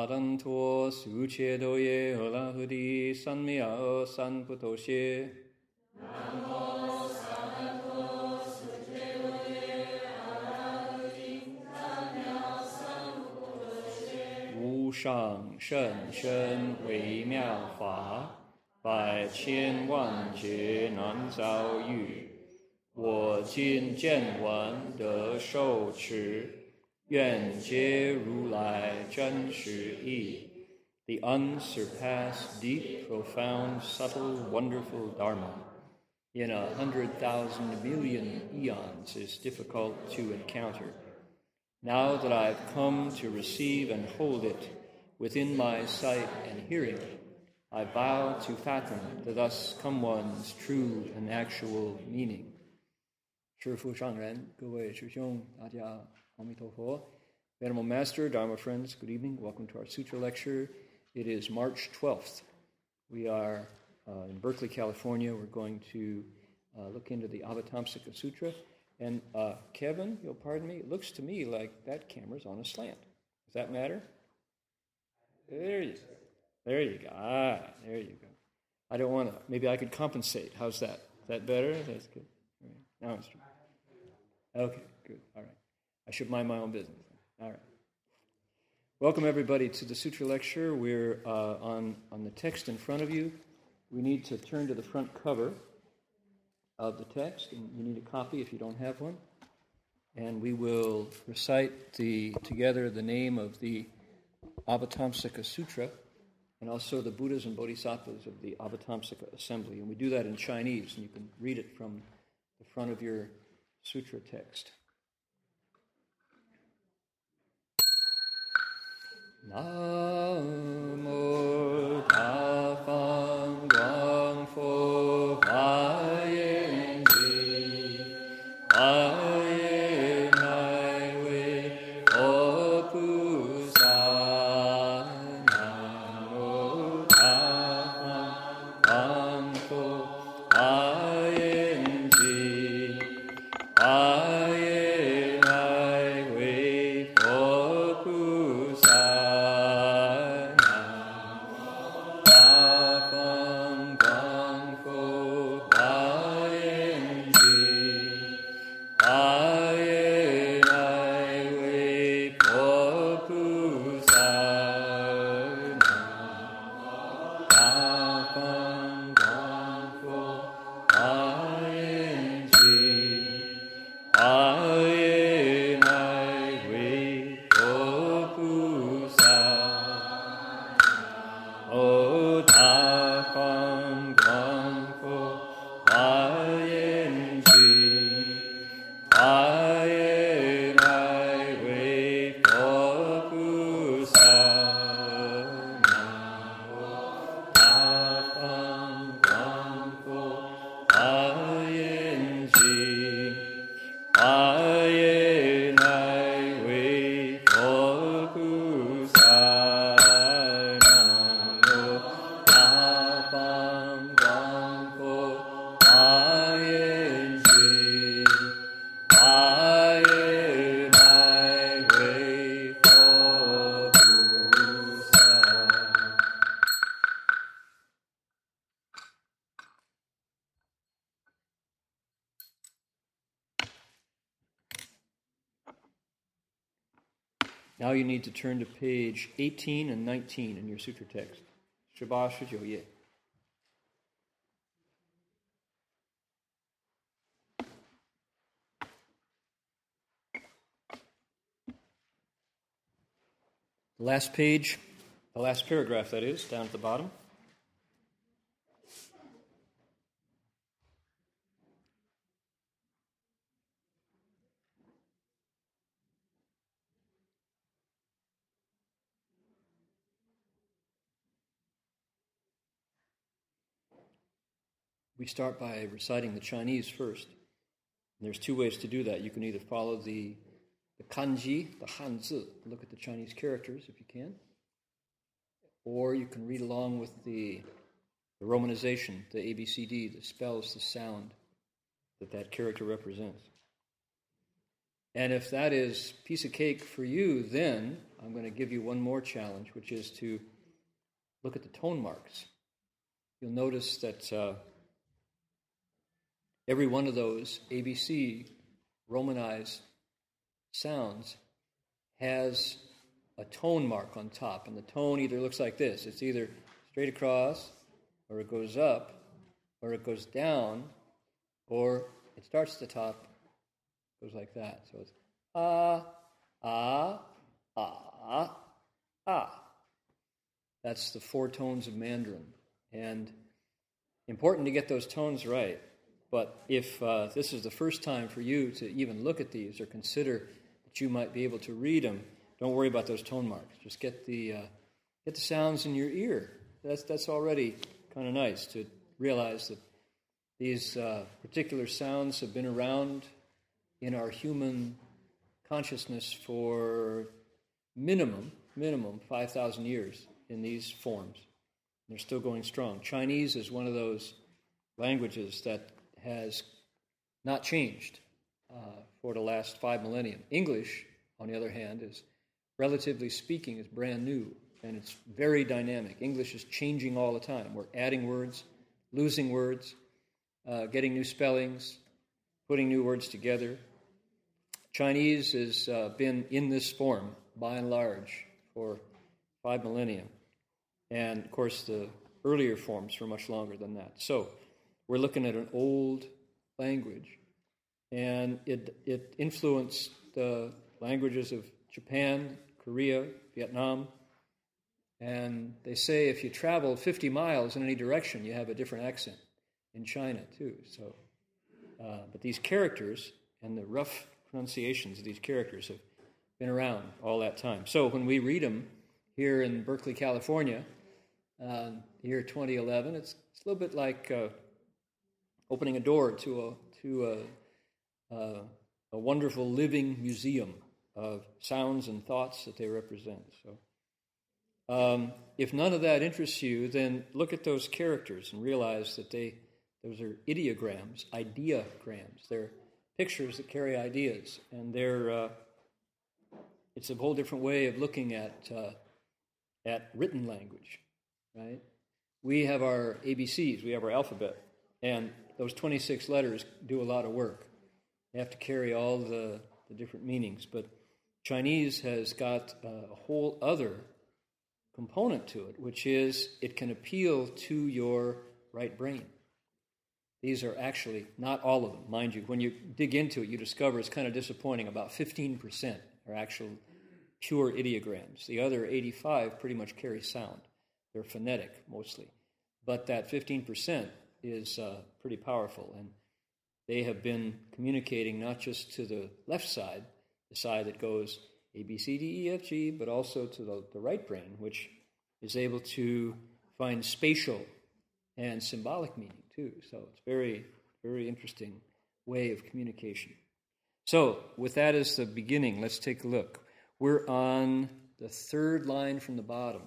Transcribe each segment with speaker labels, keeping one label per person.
Speaker 1: 阿陀托切多耶俄罗斯帝国的萨三不妥协上甚深微妙法百千万劫难遭遇我今见闻得受持 愿解如来真实义。The unsurpassed, deep, profound, subtle, wonderful Dharma in a hundred thousand million eons is difficult to encounter. Now that I've come to receive and hold it within my sight and hearing, I vow to fathom the thus come one's true and actual meaning. 师父上人，各位师兄，大家 Ami Venerable Master, Dharma friends, good evening. Welcome to our Sutra lecture. It is March 12th. We are uh, in Berkeley, California. We're going to uh, look into the Avatamsaka Sutra. And uh, Kevin, you'll pardon me, it looks to me like that camera's on a slant. Does that matter? There you go. There you go. Ah, there you go. I don't want to. Maybe I could compensate. How's that? Is that better? That's good. All right. Now it's true. Okay, good. All right. I should mind my own business. All right. Welcome, everybody, to the Sutra Lecture. We're uh, on, on the text in front of you. We need to turn to the front cover of the text, and you need a copy if you don't have one. And we will recite the, together the name of the Avatamsaka Sutra and also the Buddhas and Bodhisattvas of the Avatamsaka Assembly. And we do that in Chinese, and you can read it from the front of your sutra text. Namo Tafang Now you need to turn to page 18 and 19 in your sutra text. Shabasha Joye. Last page, the last paragraph that is, down at the bottom. Start by reciting the Chinese first. And there's two ways to do that. You can either follow the, the kanji, the hanzi, look at the Chinese characters if you can, or you can read along with the, the romanization, the ABCD that spells the sound that that character represents. And if that is piece of cake for you, then I'm going to give you one more challenge, which is to look at the tone marks. You'll notice that uh, every one of those ABC Romanized sounds has a tone mark on top, and the tone either looks like this it's either straight across, or it goes up, or it goes down, or it starts at the top, goes like that. So it's ah, ah, ah, ah. That's the four tones of Mandarin. And important to get those tones right. But if uh, this is the first time for you to even look at these or consider that you might be able to read them, don't worry about those tone marks. Just get the, uh, get the sounds in your ear. That's, that's already kind of nice to realize that these uh, particular sounds have been around in our human consciousness for minimum, minimum 5,000 years in these forms. They're still going strong. Chinese is one of those languages that has not changed uh, for the last five millennia. English, on the other hand, is relatively speaking, is brand new and it's very dynamic. English is changing all the time. We're adding words, losing words, uh, getting new spellings, putting new words together. Chinese has uh, been in this form by and large for five millennia. And of course, the earlier forms were much longer than that. So we're looking at an old language, and it, it influenced the languages of Japan, Korea, Vietnam. And they say if you travel 50 miles in any direction, you have a different accent in China, too. So, uh, but these characters and the rough pronunciations of these characters have been around all that time. So when we read them here in Berkeley, California, uh, year 2011, it's, it's, a little bit like uh, opening a door to a to a, uh, a wonderful living museum of sounds and thoughts that they represent. So, um, if none of that interests you, then look at those characters and realize that they those are ideograms, ideograms. They're pictures that carry ideas, and they're uh, it's a whole different way of looking at uh, at written language, right? We have our ABCs, we have our alphabet, and those 26 letters do a lot of work. They have to carry all the, the different meanings, but Chinese has got uh, a whole other component to it, which is it can appeal to your right brain. These are actually not all of them, mind you. When you dig into it, you discover it's kind of disappointing. About 15% are actual pure ideograms. The other 85 pretty much carry sound. They're phonetic mostly. But that 15% is uh, pretty powerful. And they have been communicating not just to the left side, the side that goes A, B, C, D, E, F, G, but also to the, the right brain, which is able to find spatial and symbolic meaning too. So it's very, very interesting way of communication. So, with that as the beginning, let's take a look. We're on the third line from the bottom.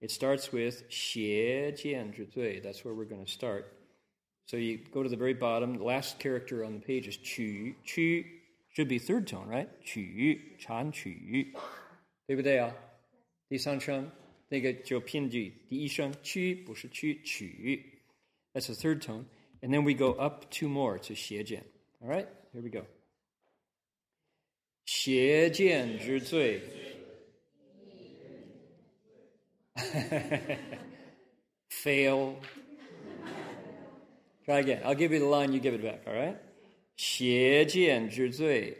Speaker 1: It starts with 邪见之罪. That's where we're going to start. So you go to the very bottom. The last character on the page is 曲. 曲 should be third tone, right? 曲,长曲,对不对啊？第三声那个就偏句，第一声曲不是曲曲。that's the third tone. And then we go up two more to 斜见. All right, here we go. 斜见之罪. Fail. Try again. I'll give you the line, you give it back, all right? 邪见之罪，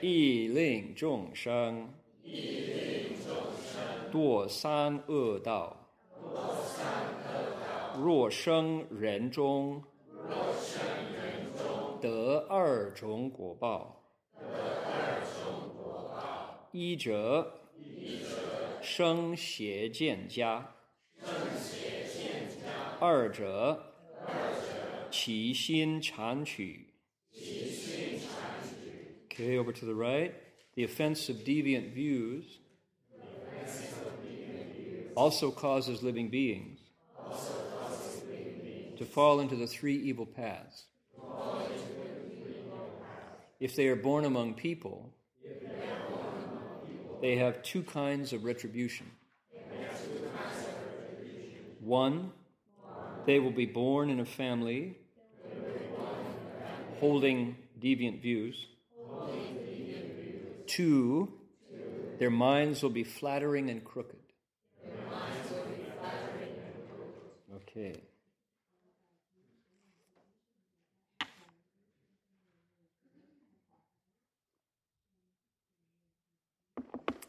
Speaker 1: 亦令众生堕三恶道。若生人中，得二种果报。一者生邪见家，二者，其心谄曲。Okay, over to the right. The offense of deviant views, also, causes living beings, to fall into the three evil paths. If they are born among people, they, have two. Kinds of retribution. One, they will be born in a family holding deviant views. Two, their minds will be flattering and crooked. Okay.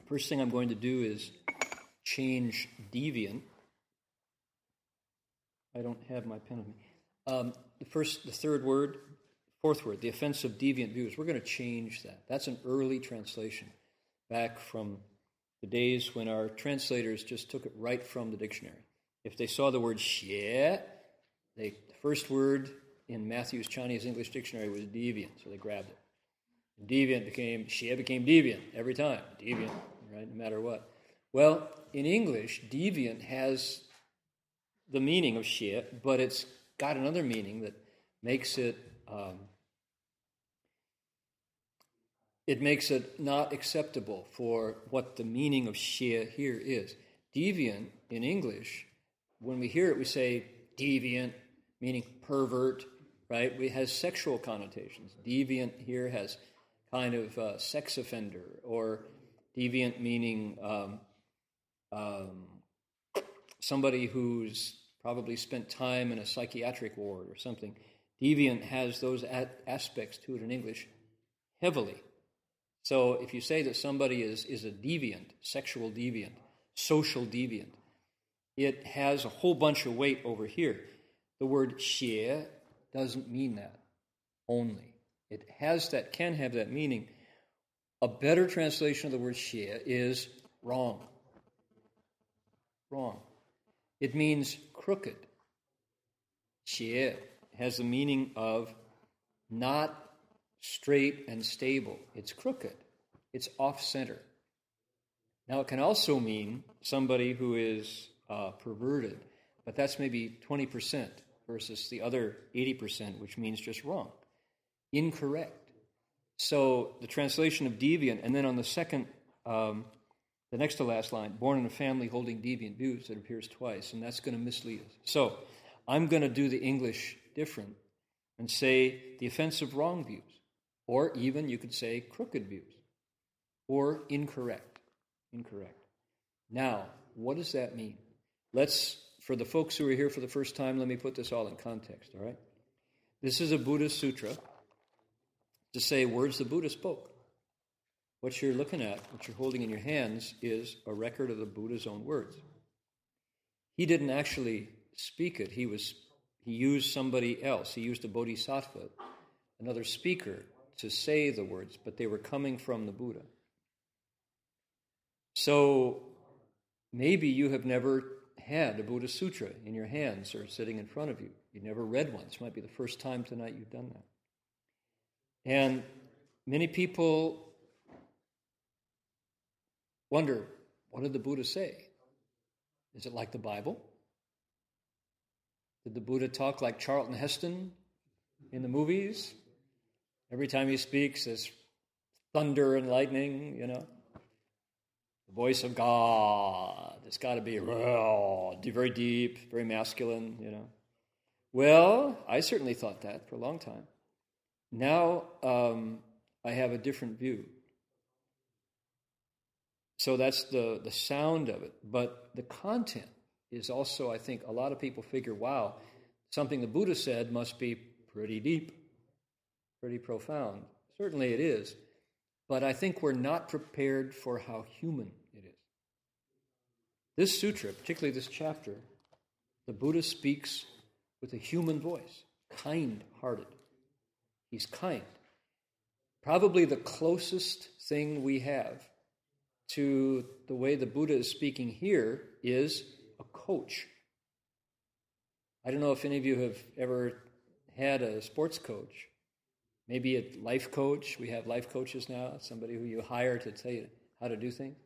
Speaker 1: First thing I'm going to do is change deviant. I don't have my pen with me. Um, the first, the third word, fourth word, the offense of deviant views. We're going to change that. That's an early translation, back from the days when our translators just took it right from the dictionary. If they saw the word xie, they, the first word in Mathews' Chinese English dictionary was deviant, so they grabbed it. Deviant became, xie became deviant every time. Deviant, right? No matter what. Well, in English, deviant has the meaning of xie, but it's got another meaning that makes it um, it makes it not acceptable for what the meaning of xie here is. Deviant in English, when we hear it, we say deviant, meaning pervert, right? It has sexual connotations. Deviant here has kind of sex offender or Deviant meaning um, um, somebody who's probably spent time in a psychiatric ward or something. Deviant has those aspects to it in English heavily. So if you say that somebody is, is a deviant, sexual deviant, social deviant, it has a whole bunch of weight over here. The word xie doesn't mean that only. It has that, can have that meaning, a better translation of the word xie is wrong. Wrong. It means crooked. Xie has the meaning of not straight and stable. It's crooked. It's off center. Now, it can also mean somebody who is uh, perverted, but that's maybe 20% versus the other 80%, which means just wrong, incorrect. So the translation of deviant, and then on the second, um, the next to last line, born in a family holding deviant views, it appears twice, and that's going to mislead us. So I'm going to do the English different and say the offensive wrong views, or even you could say crooked views, or incorrect. Incorrect. Now, what does that mean? Let's, for the folks who are here for the first time, let me put this all in context, all right? This is a Buddhist sutra to say words the Buddha spoke. What you're looking at, what you're holding in your hands, is a record of the Buddha's own words. He didn't actually speak it. He was he used somebody else. He used a bodhisattva, another speaker, to say the words, but they were coming from the Buddha. So maybe you have never had a Buddha Sutra in your hands or sitting in front of you. You've never read one. This might be the first time tonight you've done that. And many people wonder what did the Buddha say? Is it like the Bible? Did the Buddha talk like Charlton Heston in the movies? Every time he speaks, there's thunder and lightning, you know? The voice of God. It's got to be very deep, very masculine, you know? Well, I certainly thought that for a long time. Now um, I have a different view. So that's the, the sound of it. But the content is also, I think, a lot of people figure, wow, something the Buddha said must be pretty deep, pretty profound. Certainly it is. But I think we're not prepared for how human it is. This sutra, particularly this chapter, the Buddha speaks with a human voice, kind hearted. He's kind. Probably the closest thing we have to the way the Buddha is speaking here is a coach. I don't know if any of you have ever had a sports coach, maybe a life coach. We have life coaches now, somebody who you hire to tell you how to do things.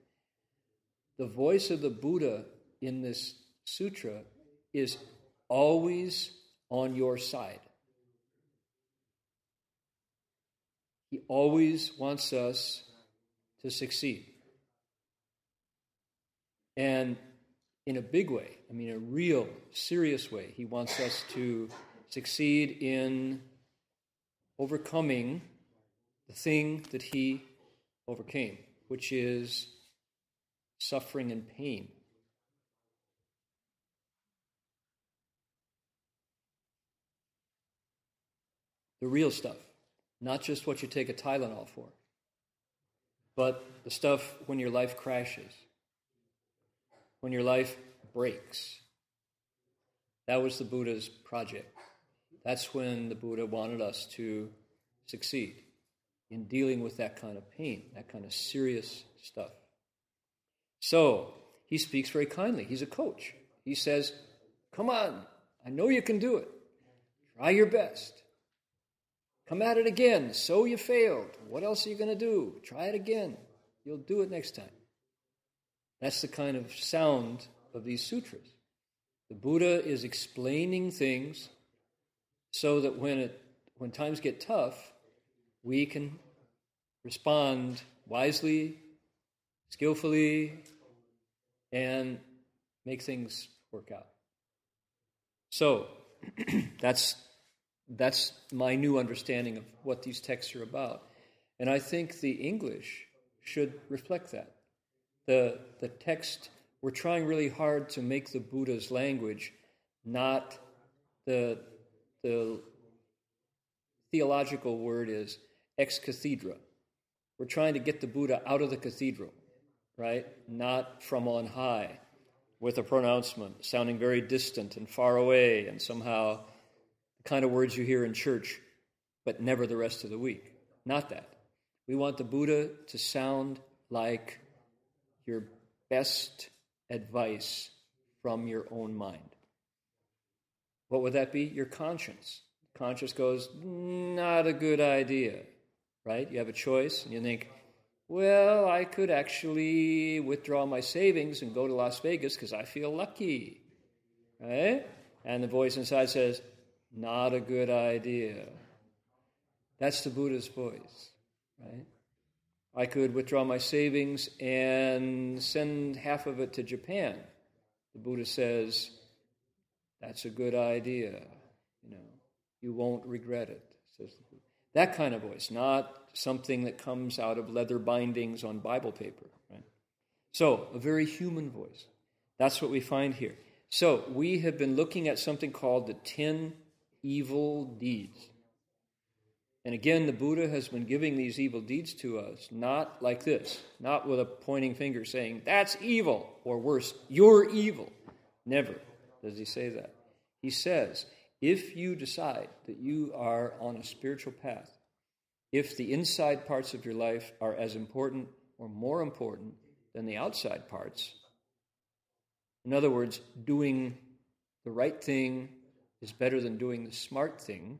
Speaker 1: The voice of the Buddha in this sutra is always on your side. He always wants us to succeed. And in a big way, I mean, a real, serious way, he wants us to succeed in overcoming the thing that he overcame, which is suffering and pain. The real stuff, not just what you take a Tylenol for, but the stuff when your life crashes, when your life breaks. That was the Buddha's project. That's when the Buddha wanted us to succeed in dealing with that kind of pain, that kind of serious stuff. So he speaks very kindly. He's a coach. He says, Come on, I know you can do it. Try your best. Come at it again. So you failed. What else are you going to do? Try it again. You'll do it next time. That's the kind of sound of these sutras. The Buddha is explaining things so that when, it, when times get tough, we can respond wisely, skillfully, and make things work out. So, that's that's my new understanding of what these texts are about. And I think the English should reflect that. The, the text, we're trying really hard to make the Buddha's language not the, the theological word is ex cathedra. We're trying to get the Buddha out of the cathedral, right? Not from on high with a pronouncement sounding very distant and far away and somehow the kind of words you hear in church, but never the rest of the week. Not that. We want the Buddha to sound like your best advice from your own mind. What would that be? Your conscience. Conscience goes, not a good idea, right? You have a choice, and you think, well, I could actually withdraw my savings and go to Las Vegas because I feel lucky, right? And the voice inside says, not a good idea. That's the Buddha's voice, right? I could withdraw my savings and send half of it to Japan. The Buddha says, that's a good idea. You know, you won't regret it, says the Buddha. That kind of voice, not something that comes out of leather bindings on Bible paper, right? So, a very human voice. That's what we find here. So, we have been looking at something called the ten evil deeds. And again, the Buddha has been giving these evil deeds to us, not like this, not with a pointing finger saying, that's evil, or worse, you're evil. Never does he say that. He says, if you decide that you are on a spiritual path, if the inside parts of your life are as important or more important than the outside parts, in other words, doing the right thing is better than doing the smart thing.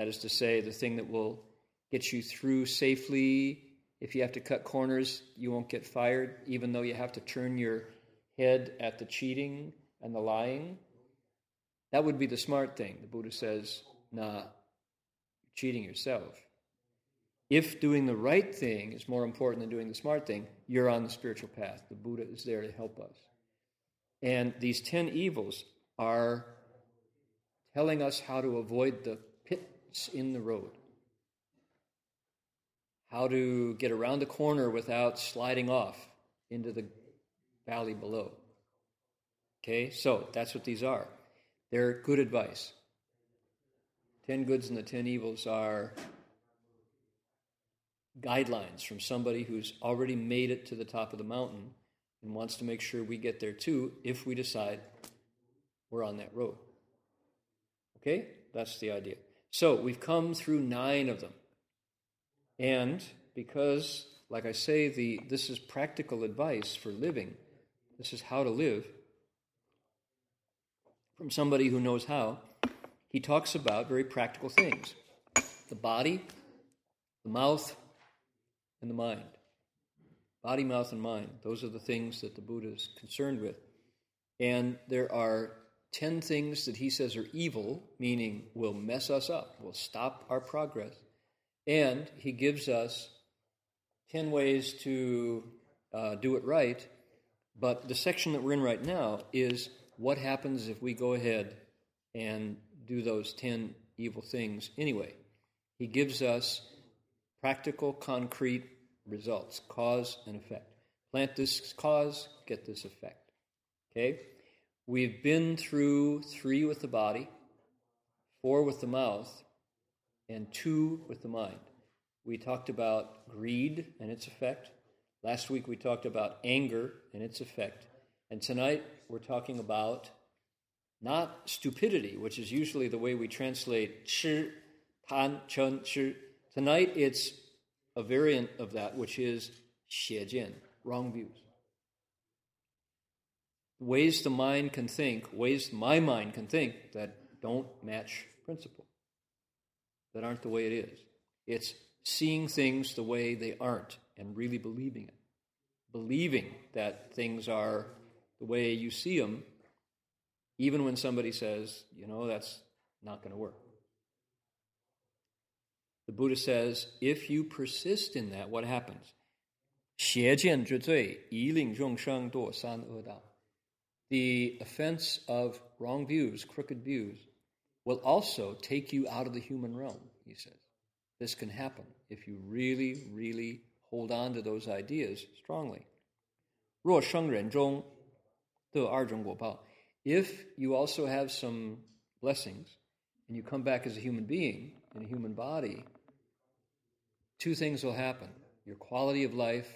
Speaker 1: That is to say, the thing that will get you through safely. If you have to cut corners, you won't get fired, even though you have to turn your head at the cheating and the lying. That would be the smart thing. The Buddha says, nah, cheating yourself. If doing the right thing is more important than doing the smart thing, you're on the spiritual path. The Buddha is there to help us. And these 10 evils are telling us how to avoid the in the road, how to get around the corner without sliding off into the valley below. Okay, so that's what these are. They're good advice. Ten goods and the ten evils are guidelines from somebody who's already made it to the top of the mountain and wants to make sure we get there too if we decide we're on that road. Okay? That's the idea. So we've come through nine of them. And because, like I say, the, this is practical advice for living, this is how to live. from somebody who knows how, he talks about very practical things the body, the mouth, and the mind. Body, mouth, and mind. Those are the things that the Buddha is concerned with. And there are 10 things that he says are evil, meaning will mess us up, will stop our progress. And he gives us 10 ways to uh, do it right. But the section that we're in right now is what happens if we go ahead and do those 10 evil things anyway. He gives us practical, concrete results, cause and effect. Plant this cause, get this effect. Okay? We've been through three with the body, four with the mouth, and two with the mind. We talked about greed and its effect. Last week we talked about anger and its effect. And tonight we're talking about not stupidity, which is usually the way we translate shi, tan, chen, shi. Tonight it's a variant of that, which is xie jian, wrong views. Ways the mind can think, ways my mind can think that don't match principle, that aren't the way it is. It's seeing things the way they aren't and really believing it. Believing that things are the way you see them, even when somebody says, you know, that's not going to work. The Buddha says, if you persist in that, what happens? The offense of wrong views, crooked views, will also take you out of the human realm, he says. This can happen if you really, really hold on to those ideas strongly. Er if you also have some blessings and you come back as a human being in a human body, two things will happen. Your quality of life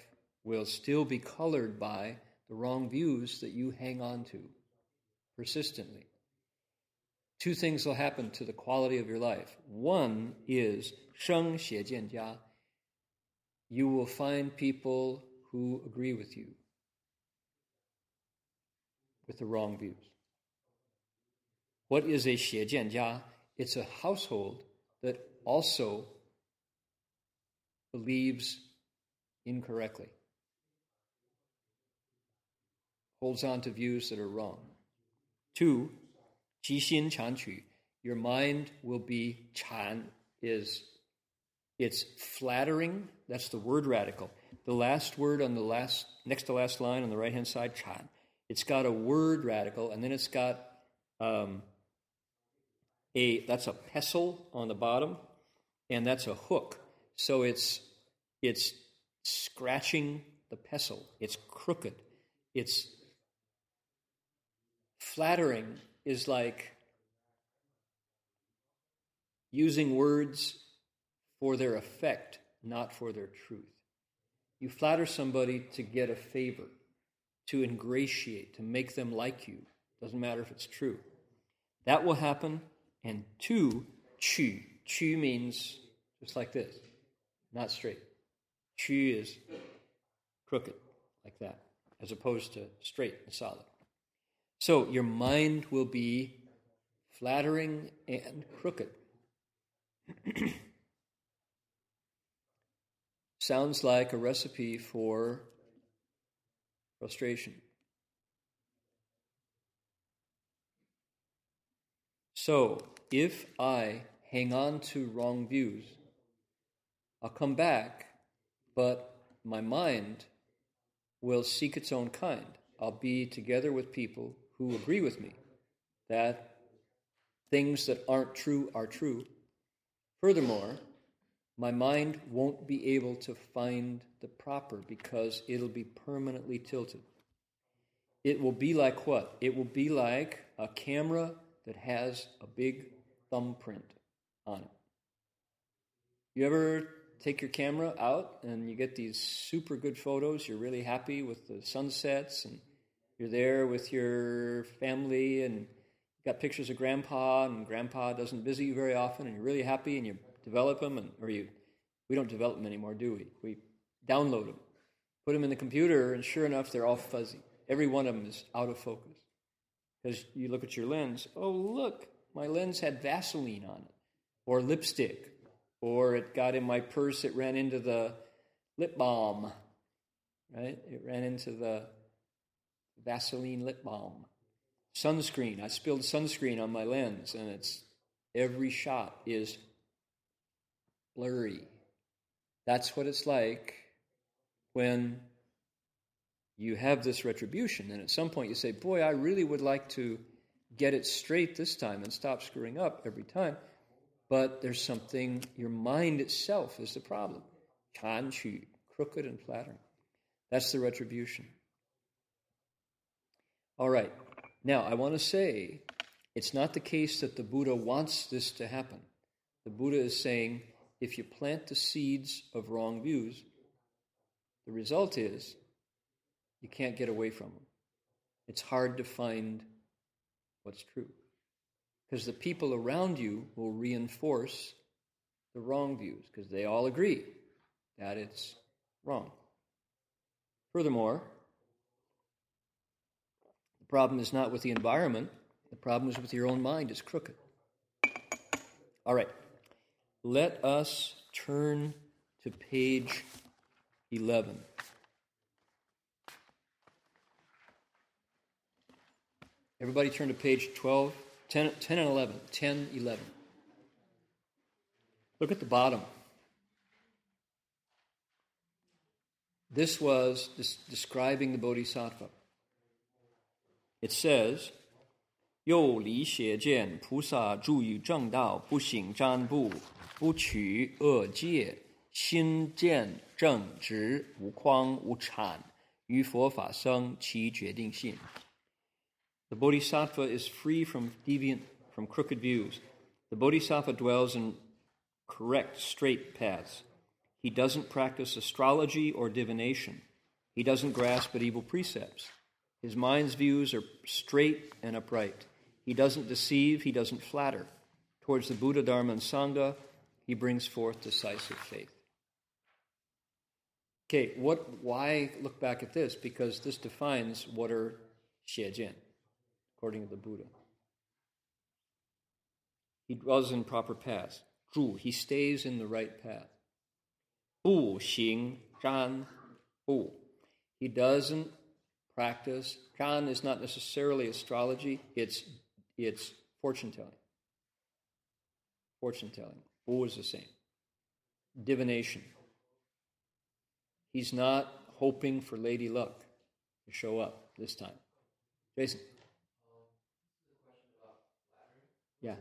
Speaker 1: will still be colored by the wrong views that you hang on to persistently. Two things will happen to the quality of your life. One is sheng xie jian jia. You will find people who agree with you with the wrong views. What is a xie jian jia? It's a household that also believes incorrectly, holds on to views that are wrong. Two, jixin chanqu, your mind will be chan is it's flattering. That's the word radical. The last word on the last next to last line on the right hand side, chan. It's got a word radical, and then it's got um, a that's a pestle on the bottom, and that's a hook. So it's it's scratching the pestle. It's crooked. It's flattering is like using words for their effect, not for their truth. You flatter somebody to get a favor, to ingratiate, to make them like you. Doesn't matter if it's true. That will happen. And two, chu. Chu means just like this, not straight. Chu is crooked, like that, as opposed to straight and solid. So your mind will be flattering and crooked. Sounds like a recipe for frustration. So, if I hang on to wrong views, I'll come back, but my mind will seek its own kind. I'll be together with people who agree with me that things that aren't true are true. Furthermore, my mind won't be able to find the proper because it'll be permanently tilted. It will be like what? It will be like a camera that has a big thumbprint on it. You ever take your camera out and you get these super good photos? You're really happy with the sunsets and you're there with your family and you got pictures of grandpa and grandpa doesn't visit you very often and you're really happy and you develop them and or you we don't develop them anymore, do we? We download them, put them in the computer, and sure enough, they're all fuzzy. Every one of them is out of focus Because you look at your lens, oh, look, my lens had Vaseline on it, or lipstick, or it got in my purse, it ran into the lip balm, right? It ran into the Vaseline lip balm. Sunscreen, I spilled sunscreen on my lens, and it's every shot is blurry. That's what it's like when you have this retribution. And at some point you say, Boy, I really would like to get it straight this time and stop screwing up every time. But there's something, your mind itself is the problem. Chanqu, crooked and flattering. That's the retribution. All right. Now, I want to say it's not the case that the Buddha wants this to happen. The Buddha is saying if you plant the seeds of wrong views, the result is you can't get away from them. It's hard to find what's true. Because the people around you will reinforce the wrong views, because they all agree that it's wrong. Furthermore, the problem is not with the environment, the problem is with your own mind, it's crooked. All right, let us turn to page 11. Everybody turn to page 12, 10, 10 and 11. 10, 11. Look at the bottom. This was describing the Bodhisattva. It says, 又离邪见，菩萨住于正道，不行占卜，不取恶戒，心见正直，无框无产，于佛法生其决定性。the bodhisattva is free from deviant, from crooked views. The bodhisattva dwells in correct, straight paths. He doesn't practice astrology or divination. He doesn't grasp at evil precepts. His mind's views are straight and upright. He doesn't deceive, he doesn't flatter. Towards the Buddha, Dharma, and Sangha, he brings forth decisive faith. Okay, what why look back at this? Because this defines what are xiejian according to the Buddha. He dwells in proper paths. Zhu, he stays in the right path. Bu, xing, zhan, bu. He doesn't practice. Zhan is not necessarily astrology, it's, it's fortune telling. Fortune telling. Is the same. Divination. He's not hoping for lady luck to show up this time. Jason. Yeah.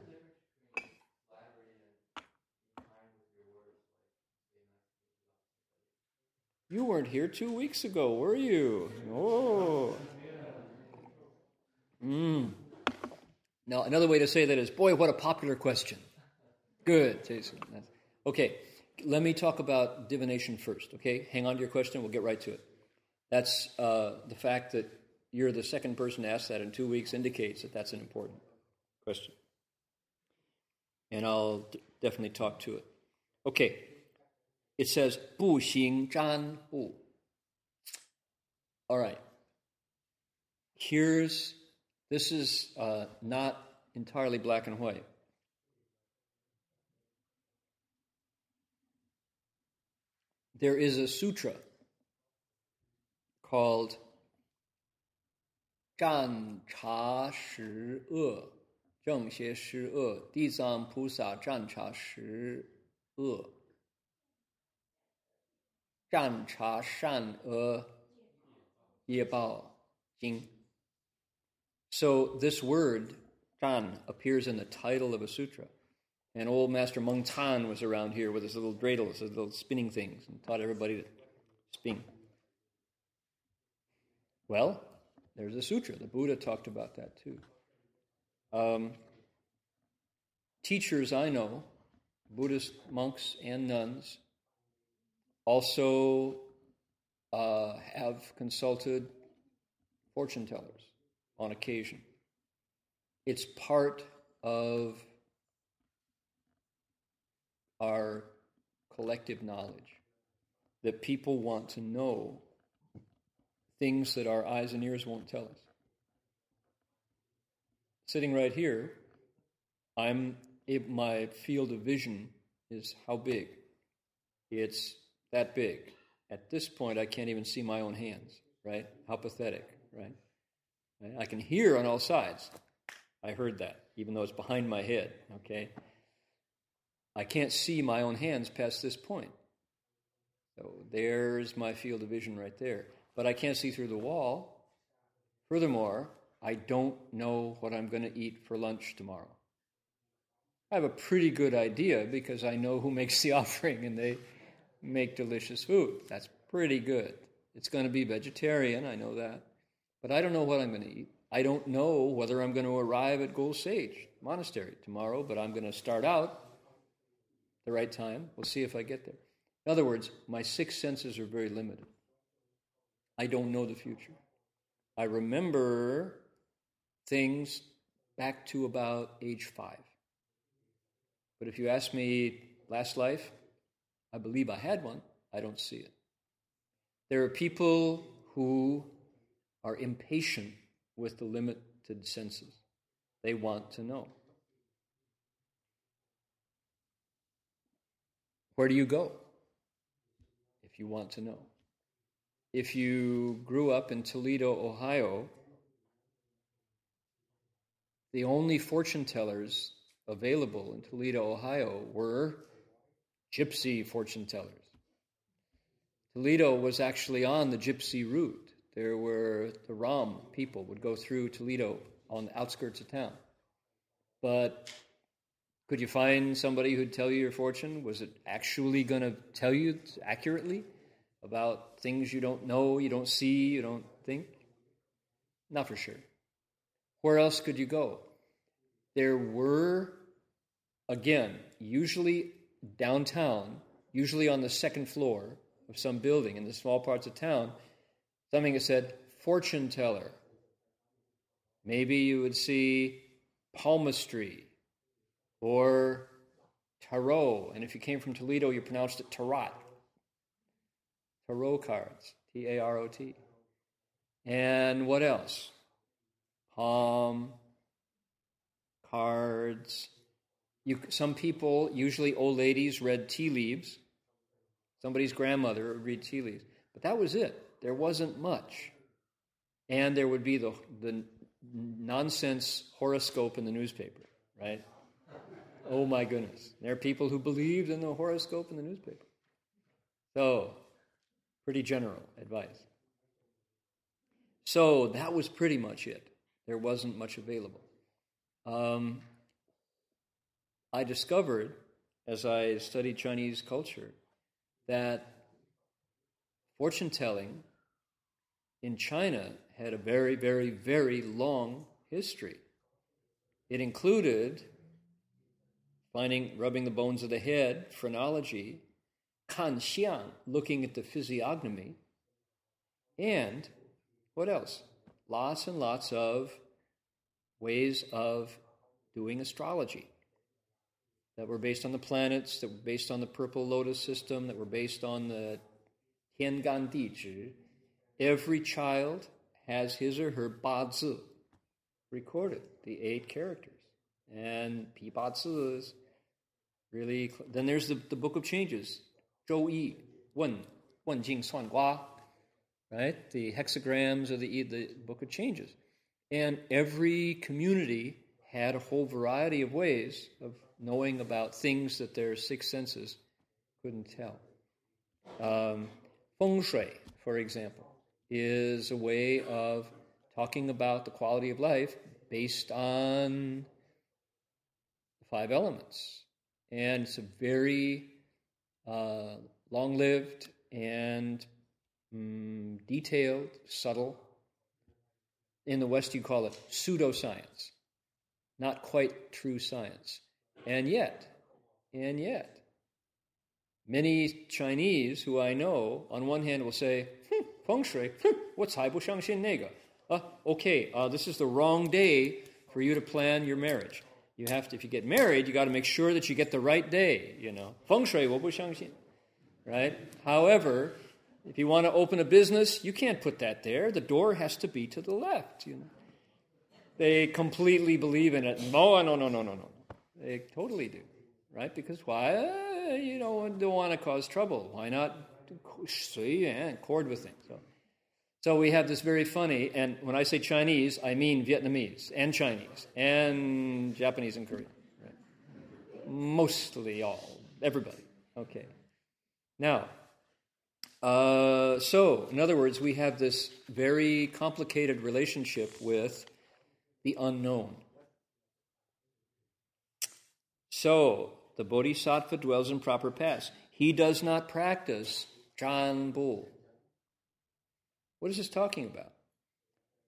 Speaker 1: You weren't here two weeks ago, were you? Oh. Mm. Now, another way to say that is, boy, what a popular question. Good, Jason. Okay, let me talk about divination first, okay? Hang on to your question, we'll get right to it. That's uh, the fact that you're the second person to ask that in two weeks indicates that that's an important question and I'll d- definitely talk to it. Okay, it says 不行占卜. All right. Here's this is uh, not entirely black and white. There is a sutra called 占察十恶正邪施恶，地藏菩萨占察十恶， so this word "chan," appears in the title of a sutra, and old Master Meng Can was around here with his little dreidels, his little spinning things, and taught everybody to spin. Well, there's a sutra. The Buddha talked about that too. Um, teachers I know, Buddhist monks and nuns, also uh, have consulted fortune tellers on occasion. It's part of our collective knowledge that people want to know things that our eyes and ears won't tell us. sitting right here, I'm it, my field of vision is how big? It's that big. At this point, I can't even see my own hands, right? How pathetic, right? I can hear on all sides. I heard that, even though it's behind my head, okay? I can't see my own hands past this point. So there's my field of vision right there. But I can't see through the wall. Furthermore, I don't know what I'm going to eat for lunch tomorrow. I have a pretty good idea because I know who makes the offering and they make delicious food. That's pretty good. It's going to be vegetarian, I know that. But I don't know what I'm going to eat. I don't know whether I'm going to arrive at Gold Sage Monastery tomorrow, but I'm going to start out the right time. We'll see if I get there. In other words, my six senses are very limited. I don't know the future. I remember things back to about age five. But if you ask me last life, I believe I had one. I don't see it. There are people who are impatient with the limited senses. They want to know. Where do you go if you want to know? If you grew up in Toledo, Ohio, the only fortune tellers available in Toledo, Ohio were gypsy fortune tellers. Toledo was actually on the gypsy route. There were the Rom people would go through Toledo on the outskirts of town. But could you find somebody who'd tell you your fortune? Was it actually going to tell you accurately about things you don't know, you don't see, you don't think? Not for sure. Where else could you go? There were, again, usually downtown, usually on the second floor of some building in the small parts of town, something that said fortune teller. Maybe you would see palmistry or tarot. And if you came from Toledo, you pronounced it tarot. Tarot cards, T A R O T. And what else? Palm, cards. You, some people, usually old ladies, read tea leaves. Somebody's grandmother would read tea leaves. But that was it. There wasn't much. And there would be the, the nonsense horoscope in the newspaper, right? Oh my goodness. There are people who believed in the horoscope in the newspaper. So, pretty general advice. So, that was pretty much it. There wasn't much available. Um, I discovered as I studied Chinese culture that fortune telling in China had a very, very, very long history. It included finding, rubbing the bones of the head, phrenology, kan xiang, looking at the physiognomy, and what else? Lots and lots of ways of doing astrology that were based on the planets, that were based on the purple lotus system, that were based on the Tiangan Dizhi. Every child has his or her Bazi recorded, the eight characters. And Pi is really. Then there's the, the Book of Changes, Zhou Yi, Wen, Wen Jing Suan Gua, right? The hexagrams of the, the Book of Changes. And every community had a whole variety of ways of knowing about things that their six senses couldn't tell. Um, feng shui, for example, is a way of talking about the quality of life based on the five elements and it's a very uh, long lived and mm, detailed, subtle. In the West, you call it pseudoscience, not quite true science. And yet, and yet, many Chinese who I know, on one hand, will say, hmm, feng shui, hmm, what's Shang Xin nega? Uh, okay, uh, this is the wrong day for you to plan your marriage. You have to, if you get married, you got to make sure that you get the right day, you know. Feng shui, wo bu shangshin. Right? However, if you want to open a business, you can't put that there. The door has to be to the left, you know. They completely believe in it. No, no, no, no, no, no. They totally do, right? Because why? Uh, you know, don't want to cause trouble. Why not see and accord with things? So, so we have this very funny, and when I say Chinese, I mean Vietnamese and Chinese and Japanese and Korean. Right? Mostly all, everybody. Okay. Now, uh, so, in other words, we have this very complicated relationship with the unknown. So, the Bodhisattva dwells in proper paths. He does not practice Zhan Bu. What is this talking about?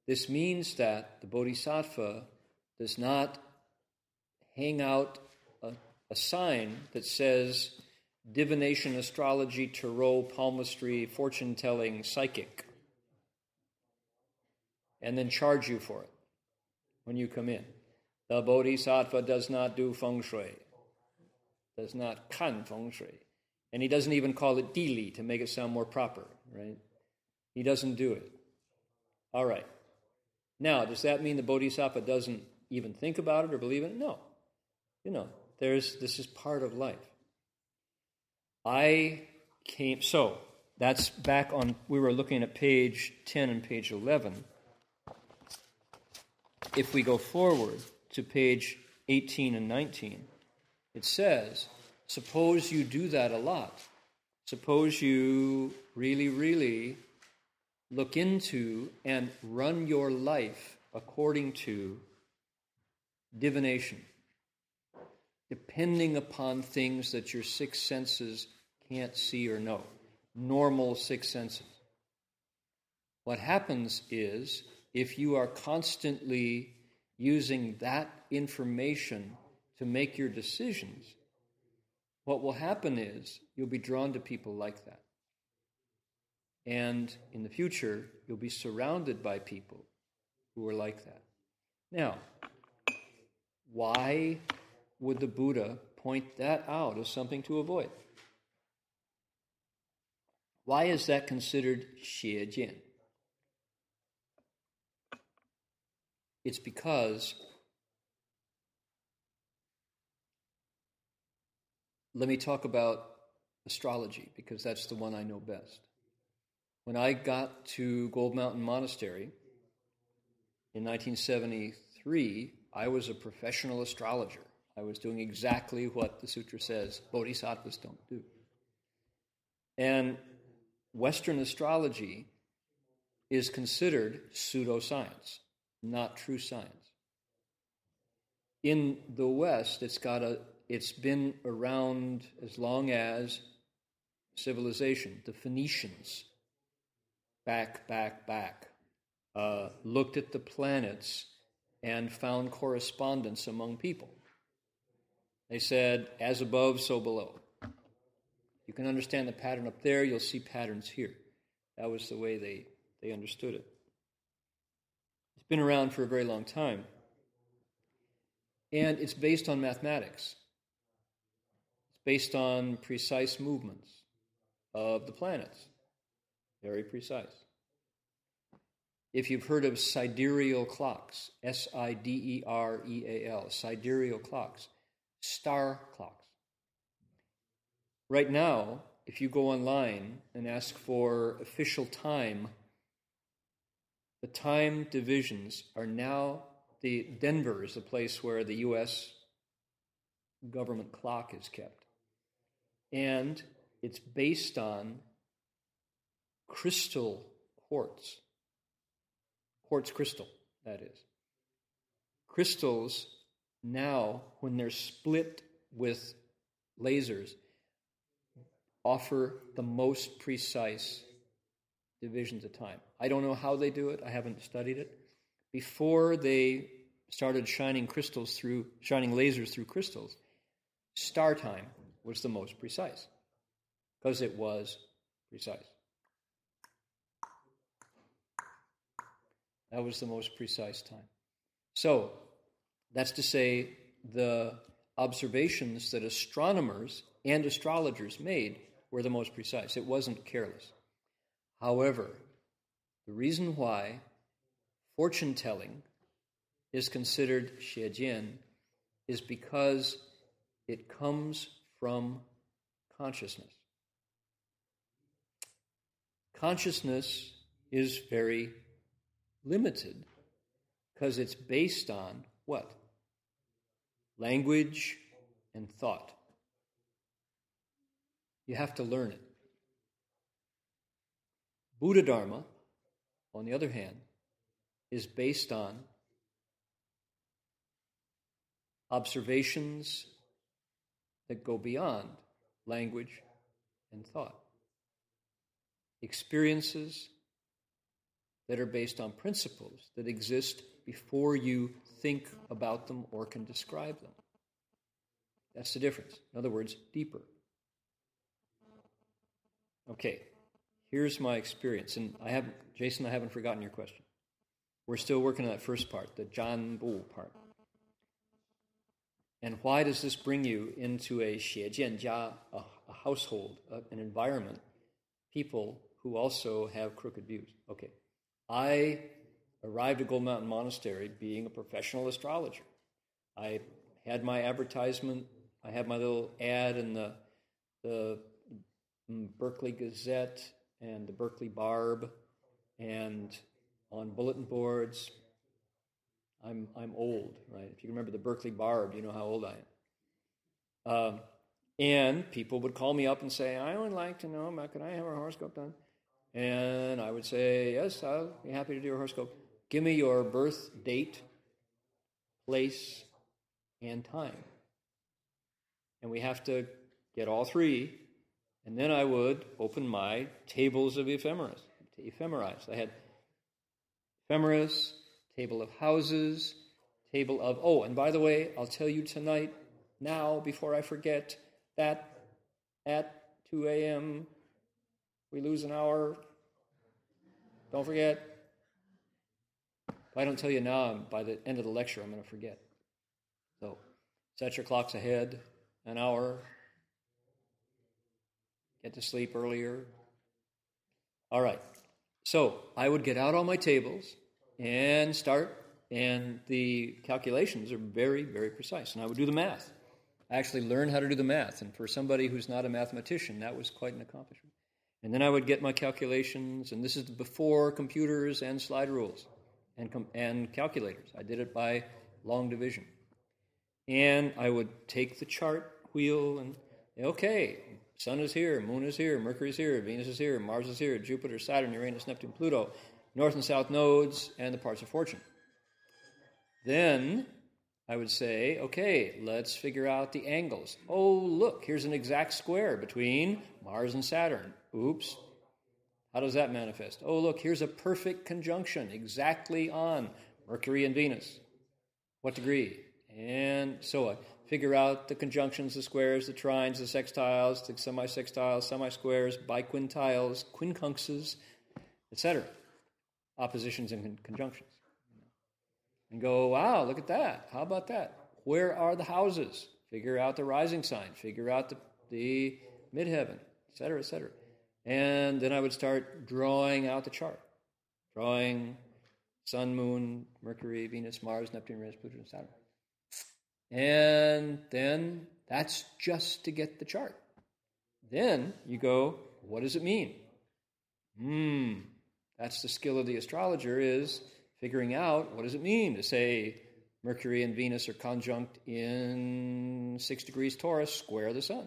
Speaker 1: This means that the Bodhisattva does not hang out a, a sign that says, divination, astrology, tarot, palmistry, fortune telling, psychic, and then charge you for it when you come in. The Bodhisattva does not do feng shui, does not kan feng shui, and he doesn't even call it dili to make it sound more proper, right? He doesn't do it. All right. Now, does that mean the Bodhisattva doesn't even think about it or believe in it? No. You know, there's this is part of life. I came, so that's back on, we were looking at page 10 and page 11. If we go forward to page 18 and 19, it says, suppose you do that a lot. Suppose you really, really look into and run your life according to divination, depending upon things that your six senses can't see or know. Normal six senses. What happens is if you are constantly using that information to make your decisions, what will happen is you'll be drawn to people like that. And in the future, you'll be surrounded by people who are like that. Now, why would the Buddha point that out as something to avoid? Why is that considered xie It's because let me talk about astrology because that's the one I know best. When I got to Gold Mountain Monastery in 1973, I was a professional astrologer. I was doing exactly what the sutra says bodhisattvas don't do. And Western astrology is considered pseudoscience, not true science. In the West, it's got a it's been around as long as civilization. The Phoenicians, back, back, back, uh, looked at the planets and found correspondence among people. They said, as above, so below. You can understand the pattern up there, you'll see patterns here. That was the way they, they understood it. Been around for a very long time. And it's based on mathematics. It's based on precise movements of the planets. Very precise. If you've heard of sidereal clocks, S I D E R E A L, sidereal clocks, star clocks. Right now, if you go online and ask for official time, the time divisions are now the Denver is the place where the US government clock is kept. And it's based on crystal quartz. Quartz crystal, that is. Crystals now, when they're split with lasers, offer the most precise divisions of time. I don't know how they do it, I haven't studied it. Before they started shining crystals through shining lasers through crystals, star time was the most precise because it was precise. That was the most precise time. So, that's to say, the observations that astronomers and astrologers made were the most precise. It wasn't careless. However, the reason why fortune telling is considered Xiejian is because it comes from consciousness. Consciousness is very limited because it's based on what? Language and thought. You have to learn it. Buddha Dharma, on the other hand, is based on observations that go beyond language and thought, experiences that are based on principles that exist before you think about them or can describe them. That's the difference. In other words, deeper. Okay, here's my experience. And I haven't, Jason, I haven't forgotten your question. We're still working on that first part, the Zhan Bu part. And why does this bring you into a xiejianjia, a, a household, a, an environment, people who also have crooked views? Okay. I arrived at Gold Mountain Monastery being a professional astrologer. I had my advertisement, I had my little ad in the, the mm, Berkeley Gazette and the Berkeley Barb and on bulletin boards. I'm, I'm old, right? If you remember the Berkeley Barb, you know how old I am. Um, and people would call me up and say, I would like to know, can I have a horoscope done? And I would say, Yes, I'll be happy to do a horoscope. Give me your birth date, place, and time. And we have to get all three. And then I would open my tables of ephemeris. Ephemerize. I had ephemeris, table of houses, table of. Oh, and by the way, I'll tell you tonight, now, before I forget, that at 2 a.m., we lose an hour. Don't forget. If I don't tell you now, by the end of the lecture, I'm going to forget. So set your clocks ahead an hour. Get to sleep earlier. All right. So I would get out all my tables and start, and the calculations are very, very precise. And I would do the math. I actually learned how to do the math. And for somebody who's not a mathematician, that was quite an accomplishment. And then I would get my calculations, and this is before computers and slide rules and, com- and calculators. I did it by long division. And I would take the chart wheel and, okay, Sun is here, Moon is here, Mercury is here, Venus is here, Mars is here, Jupiter, Saturn, Uranus, Neptune, Pluto, North and South nodes, and the parts of fortune. Then I would say, okay, let's figure out the angles. Oh, look, here's an exact square between Mars and Saturn. Oops. How does that manifest? Oh, look, here's a perfect conjunction exactly on Mercury and Venus. What degree? And so on. Figure out the conjunctions, the squares, the trines, the sextiles, the semi-sextiles, semi-squares, biquintiles, quincunxes, etc. Oppositions and conjunctions. And go, wow, look at that. How about that? Where are the houses? Figure out the rising sign. Figure out the, the midheaven, etc., etc. And then I would start drawing out the chart, drawing Sun, Moon, Mercury, Venus, Mars, Neptune, Uranus, Pluto, and Saturn. And then that's just to get the chart. Then you go, what does it mean? Hmm, that's the skill of the astrologer is figuring out what does it mean to say Mercury and Venus are conjunct in six degrees Taurus, square the sun.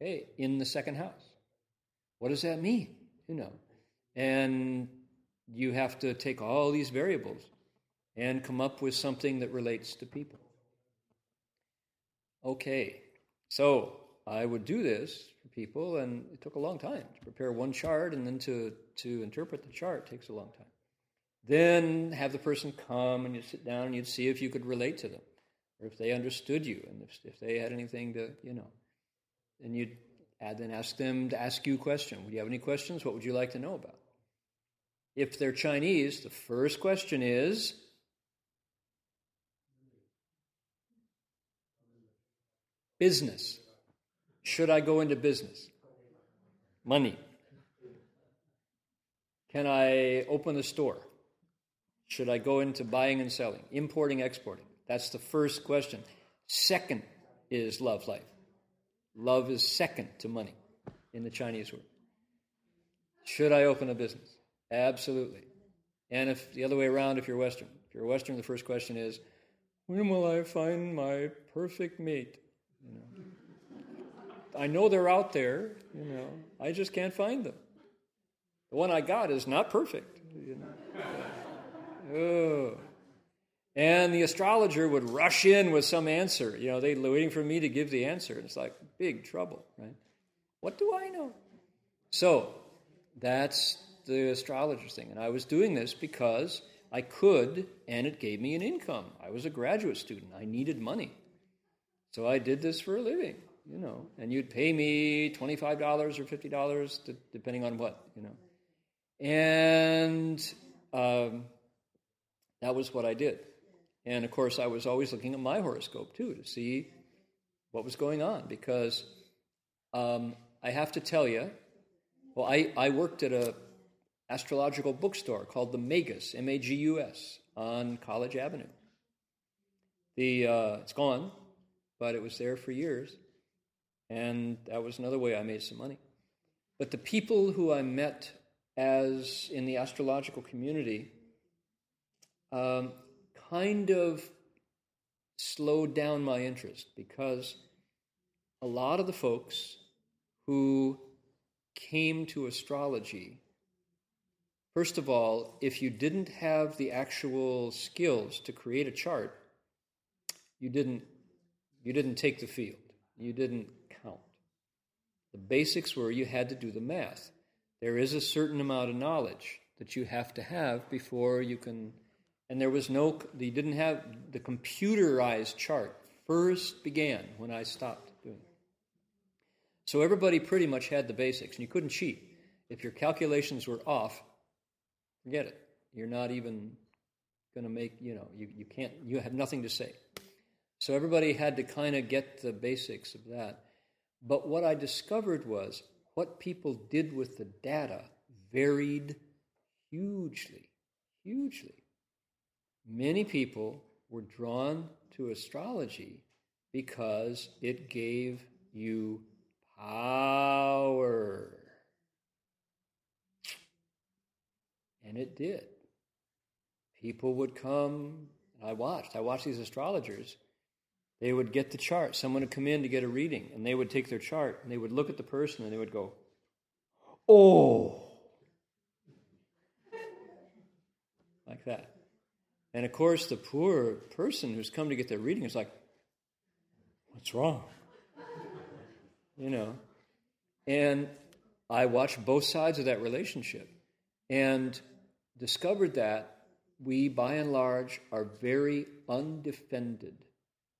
Speaker 1: Okay, in the second house. What does that mean? You know, and you have to take all these variables and come up with something that relates to people. Okay, so I would do this for people, and it took a long time to prepare one chart, and then to, to interpret the chart takes a long time. Then have the person come, and you sit down, and you'd see if you could relate to them, or if they understood you, and if, if they had anything to, you know, and you'd then ask them to ask you a question. Would you have any questions? What would you like to know about? If they're Chinese, the first question is business. Should I go into business? Money. Can I open a store? Should I go into buying and selling, importing, exporting? That's the first question. Second is love life. Love is second to money in the Chinese word. Should I open a business? Absolutely. And if the other way around, if you're Western, if you're Western, the first question is, when will I find my perfect mate? You know, I know they're out there. You know, I just can't find them. The one I got is not perfect. You know. Oh. And the astrologer would rush in with some answer. You know, they're waiting for me to give the answer. It's like big trouble, right? What do I know? So that's the astrologer thing. And I was doing this because I could, and it gave me an income. I was a graduate student. I needed money. So I did this for a living, you know. And you'd pay me $25 or $50, depending on what, you know. And um, that was what I did. And of course, I was always looking at my horoscope too to see what was going on because um, I have to tell you, well, I, I worked at a astrological bookstore called the Magus, M A G U S, on College Avenue. The, uh, it's gone, but it was there for years. And that was another way I made some money. But the people who I met as in the astrological community um, kind of slowed down my interest because a lot of the folks who came to astrology First of all, if you didn't have the actual skills to create a chart, you didn't, you didn't take the field. You didn't count. The basics were you had to do the math. There is a certain amount of knowledge that you have to have before you can. And there was no, you didn't have the computerized chart first began when I stopped doing it. So everybody pretty much had the basics, and you couldn't cheat. If your calculations were off, Forget it. You're not even going to make, you know, you, you can't, you have nothing to say. So everybody had to kind of get the basics of that. But what I discovered was what people did with the data varied hugely, hugely. Many people were drawn to astrology because it gave you power. And it did. People would come, I watched, I watched these astrologers. They would get the chart. Someone would come in to get a reading, and they would take their chart, and they would look at the person, and they would go, Oh! Like that. And of course, the poor person who's come to get their reading is like, What's wrong? You know. And I watched both sides of that relationship. And discovered that we, by and large, are very undefended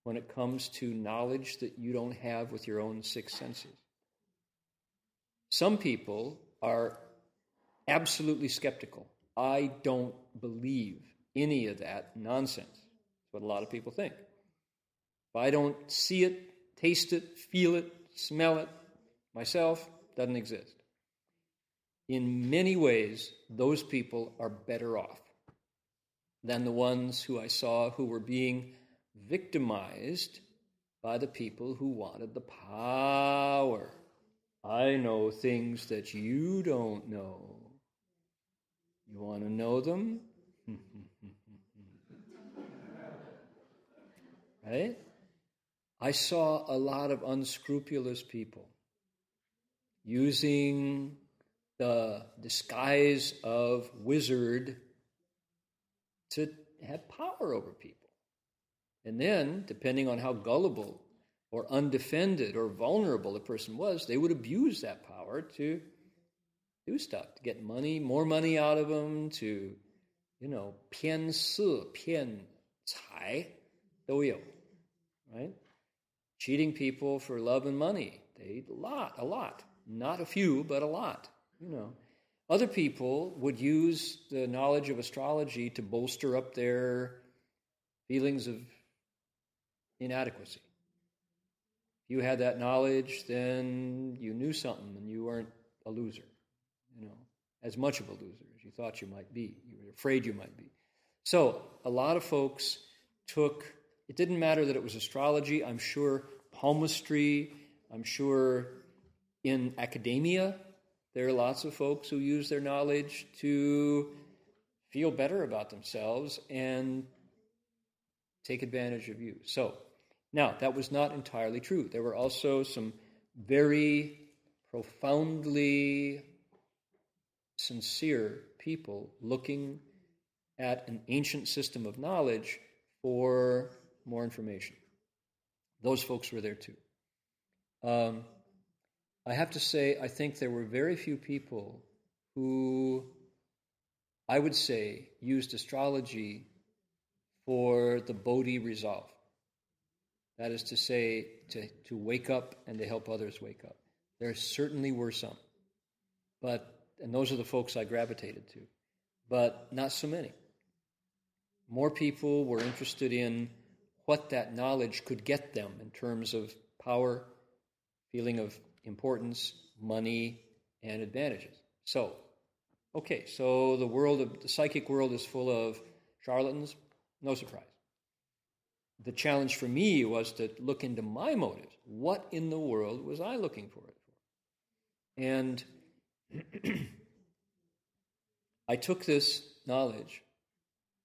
Speaker 1: when it comes to knowledge that you don't have with your own six senses. Some people are absolutely skeptical. I don't believe any of that nonsense. That's what a lot of people think. If I don't see it, taste it, feel it, smell it myself, doesn't exist in many ways, those people are better off than the ones who I saw who were being victimized by the people who wanted the power. I know things that you don't know. You want to know them? right? I saw a lot of unscrupulous people using the disguise of wizard to have power over people. And then, depending on how gullible or undefended or vulnerable the person was, they would abuse that power to do stuff, to get money, more money out of them, to, you know, 偏色,骗财,都有, right? Cheating people for love and money. They, a lot, a lot. Not a few, but a lot. You know, other people would use the knowledge of astrology to bolster up their feelings of inadequacy. If you had that knowledge, then you knew something and you weren't a loser, you know, as much of a loser as you thought you might be. You were afraid you might be. So a lot of folks took, it didn't matter that it was astrology, I'm sure palmistry, I'm sure in academia, there are lots of folks who use their knowledge to feel better about themselves and take advantage of you. So, now, that was not entirely true. There were also some very profoundly sincere people looking at an ancient system of knowledge for more information. Those folks were there too. Um, I have to say, I think there were very few people who I would say used astrology for the Bodhi resolve. That is to say, to, to wake up and to help others wake up. There certainly were some. But, and those are the folks I gravitated to, but not so many. More people were interested in what that knowledge could get them in terms of power, feeling of importance, money, and advantages. So, okay, so the world of the psychic world is full of charlatans, no surprise the challenge for me was to look into my motives. What in the world was I looking for it for? And I took this knowledge.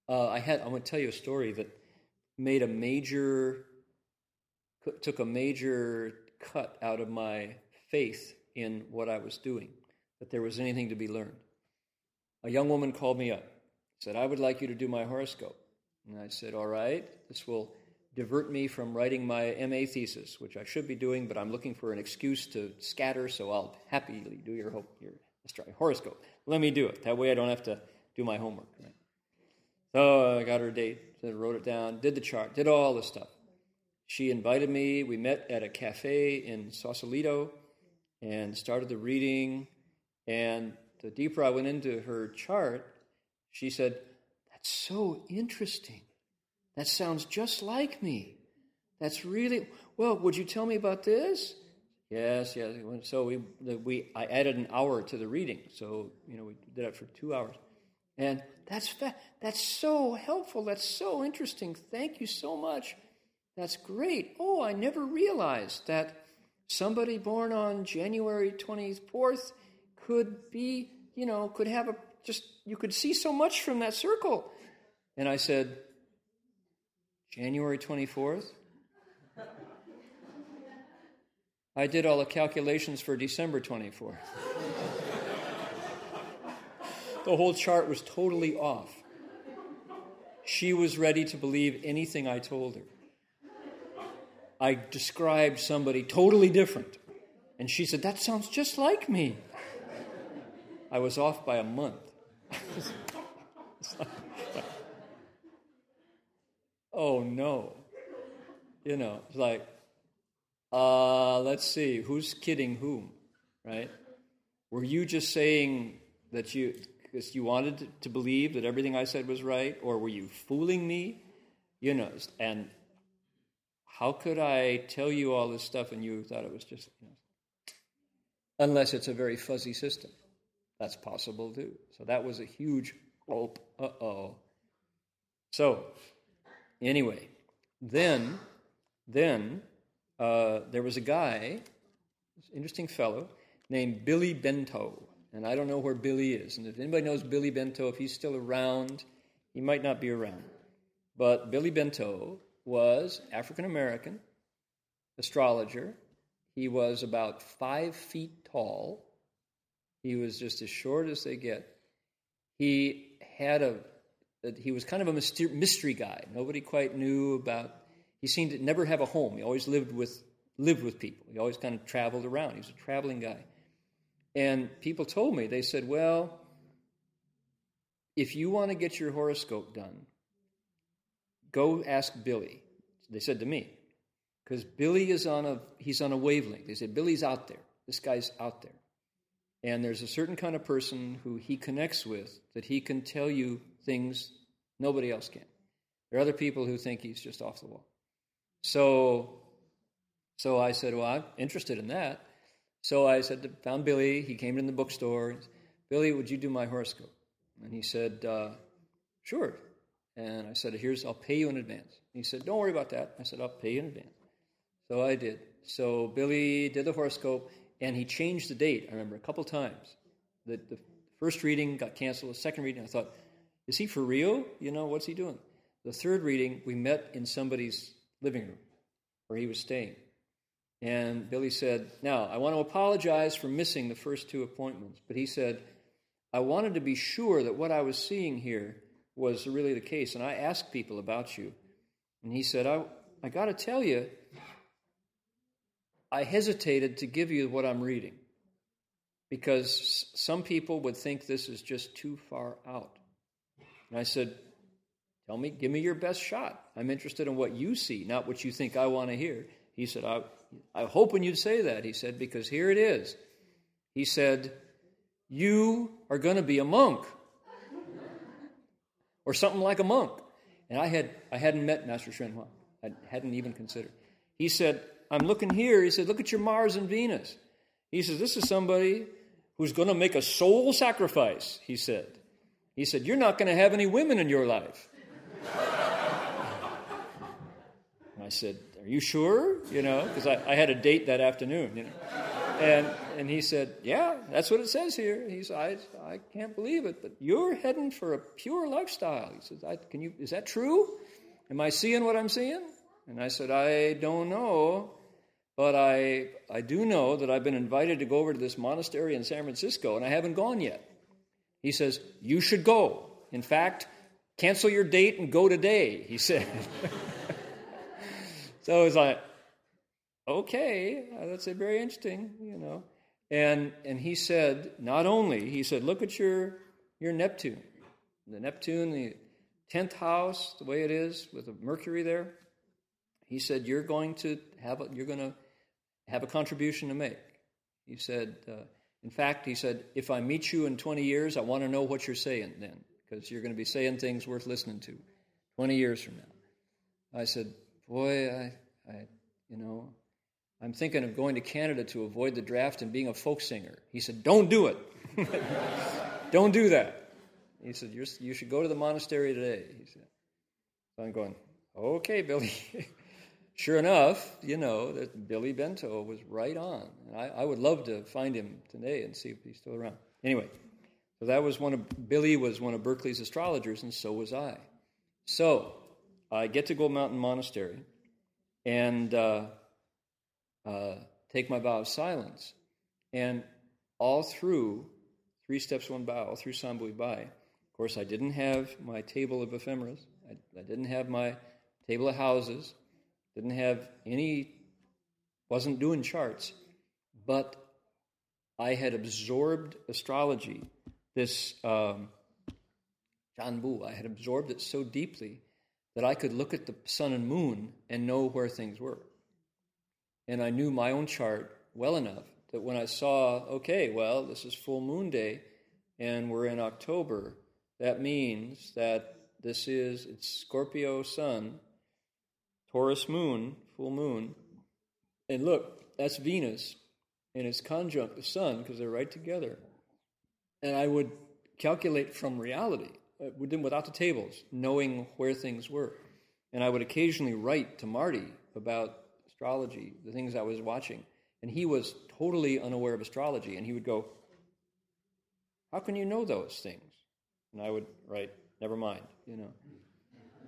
Speaker 1: Uh, I had. I'm going to tell you a story that made a major, took a major cut out of my faith in what I was doing. That there was anything to be learned. A young woman called me up, said, "I would like you to do my horoscope." And I said, "All right, this will." Divert me from writing my MA thesis, which I should be doing, but I'm looking for an excuse to scatter, so I'll happily do your, your horoscope. Let me do it. That way I don't have to do my homework. Right? So I got her date, wrote it down, did the chart, did all the stuff. She invited me. We met at a cafe in Sausalito and started the reading. And the deeper I went into her chart, she said, That's so interesting. That sounds just like me. That's really well. Would you tell me about this? Yes, yes. So we we I added an hour to the reading. So you know we did it for two hours, and that's fa- that's so helpful. That's so interesting. Thank you so much. That's great. Oh, I never realized that somebody born on January twenty fourth could be you know could have a just you could see so much from that circle. And I said, January 24th? I did all the calculations for December 24th. the whole chart was totally off. She was ready to believe anything I told her. I described somebody totally different. And she said, That sounds just like me. I was off by a month. oh no. You know, it's like, uh, let's see, who's kidding whom, right? Were you just saying that you, because you wanted to believe that everything I said was right, or were you fooling me? You know, and how could I tell you all this stuff and you thought it was just, you know, unless it's a very fuzzy system. That's possible too. So that was a huge, oh, uh oh. So Anyway, then, then uh, there was a guy, interesting fellow, named Billy Bento. And I don't know where Billy is. And if anybody knows Billy Bento, if he's still around, he might not be around. But Billy Bento was African American, astrologer. He was about five feet tall. He was just as short as they get. He had a that he was kind of a mystery guy. Nobody quite knew about. He seemed to never have a home. He always lived with lived with people. He always kind of traveled around. He was a traveling guy. And people told me, they said, well, if you want to get your horoscope done, go ask Billy. They said to me, because Billy is on a he's on a wavelength. They said Billy's out there. This guy's out there. And there's a certain kind of person who he connects with that he can tell you things nobody else can. There are other people who think he's just off the wall. So, so I said, well, I'm interested in that. So I said, found Billy. He came in the bookstore. Billy, would you do my horoscope? And he said, uh, sure. And I said, Here's, I'll pay you in advance. He said, Don't worry about that. I said, I'll pay you in advance. So I did. So Billy did the horoscope, and he changed the date, I remember, a couple times. The, the first reading got canceled. The second reading, I thought, Is he for real? You know, what's he doing? The third reading, we met in somebody's living room where he was staying. And Billy said, Now, I want to apologize for missing the first two appointments. But he said, I wanted to be sure that what I was seeing here was really the case. And I asked people about you. And he said, I, I got to tell you, I hesitated to give you what I'm reading because some people would think this is just too far out. And I said, Tell me, give me your best shot. I'm interested in what you see, not what you think I want to hear. He said, I, I'm hoping you'd say that. He said, because here it is. He said, You are going to be a monk or something like a monk. And I, had, I hadn't met Master Hua. I hadn't even considered. He said, I'm looking here. He said, Look at your Mars and Venus. He says, This is somebody who's going to make a soul sacrifice, he said. He said, You're not going to have any women in your life. And I said, Are you sure? You know, because I, I, had a date that afternoon, you know. And, and he said, Yeah, that's what it says here. He said, I, I can't believe it, but you're heading for a pure lifestyle. He says, can you, Is that true? Am I seeing what I'm seeing? And I said, I don't know, but I, I do know that I've been invited to go over to this monastery in San Francisco, and I haven't gone yet. He says, You should go. In fact, cancel your date and go today, he said. So it was like, okay, that's very interesting, you know. And and he said, not only he said, look at your your Neptune, the Neptune, the tenth house, the way it is with the Mercury there. He said, you're going to have a, you're going to have a contribution to make. He said, uh, in fact, he said, if I meet you in 20 years, I want to know what you're saying then, because you're going to be saying things worth listening to 20 years from now. I said, boy, I, I, you know, I'm thinking of going to Canada to avoid the draft and being a folk singer. He said, don't do it. don't do that. He said, you should go to the monastery today. He said. So I'm going, okay, Billy. sure enough, you know, that Billy Bento was right on. And I, I would love to find him today and see if he's still around. Anyway, so that was one of, Billy was one of Berkeley's astrologers, and so was I. So I get to Gold Mountain Monastery and uh, uh, take my vow of silence. And all through Three Steps, One Bow, all through Sambui Bai, of course, I didn't have my table of ephemeris. I, I didn't have my table of houses. Didn't have any, wasn't doing charts. But I had absorbed astrology, this um, Zhan Bu. I had absorbed it so deeply that I could look at the sun and moon and know where things were. And I knew my own chart well enough that when I saw, okay, well, this is full moon day and we're in October, that means that this is it's Scorpio sun, Taurus moon, full moon. And look, that's Venus and it's conjunct the sun because they're right together. And I would calculate from reality uh, without the tables, knowing where things were. And I would occasionally write to Marty about astrology, the things I was watching. And he was totally unaware of astrology. And he would go, How can you know those things? And I would write, Never mind, you know.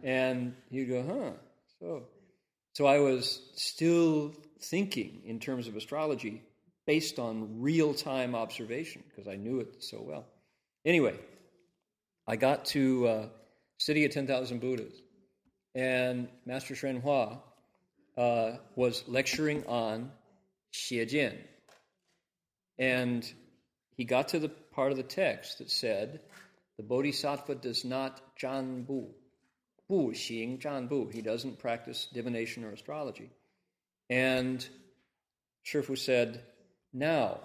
Speaker 1: And he'd go, Huh. So, so I was still thinking in terms of astrology based on real time observation because I knew it so well. Anyway, I got to uh, City of 10,000 Buddhas, and Master Hsuan Hua uh, was lecturing on Xie And he got to the part of the text that said, the Bodhisattva does not Zhan Bu, Xing Zhan Bu. He doesn't practice divination or astrology. And Shifu said, now,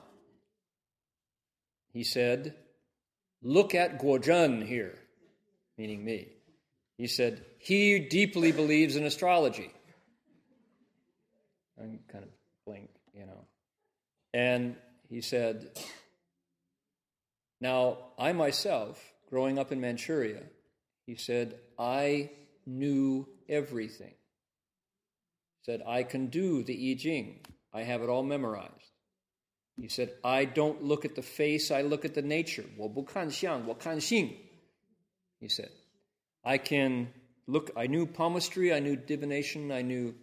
Speaker 1: he said, Look at Guozhen here, meaning me. He said, He deeply believes in astrology. I'm kind of blinked, you know. And he said, Now, I myself, growing up in Manchuria, He said, I knew everything. He said, I can do the I Ching. I have it all memorized. He said, I don't look at the face, I look at the nature. 我不看相,我看性. He said, I can look, I knew palmistry, I knew divination, I knew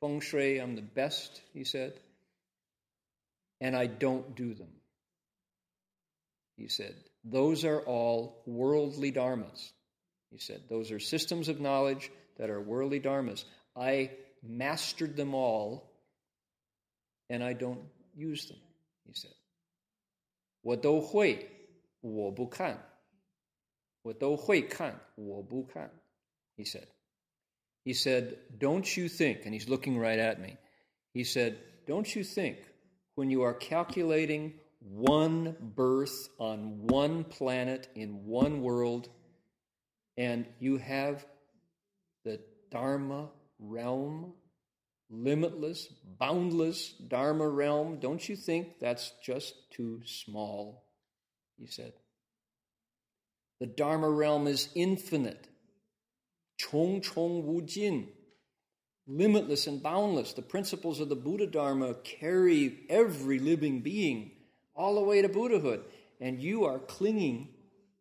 Speaker 1: feng shui, I'm the best, he said, and I don't do them. He said, those are all worldly dharmas. He said, those are systems of knowledge that are worldly dharmas. I mastered them all, and I don't use them, he said. 我都会，我不看。我都会看，我不看. He said. He said, Don't you think, and he's looking right at me, he said, Don't you think when you are calculating one birth on one planet in one world, and you have the Dharma realm, limitless, boundless Dharma realm, don't you think that's just too small? He said. The Dharma realm is infinite. Chong Chong Wu Jin. Limitless and boundless. The principles of the Buddha Dharma carry every living being all the way to Buddhahood. And you are clinging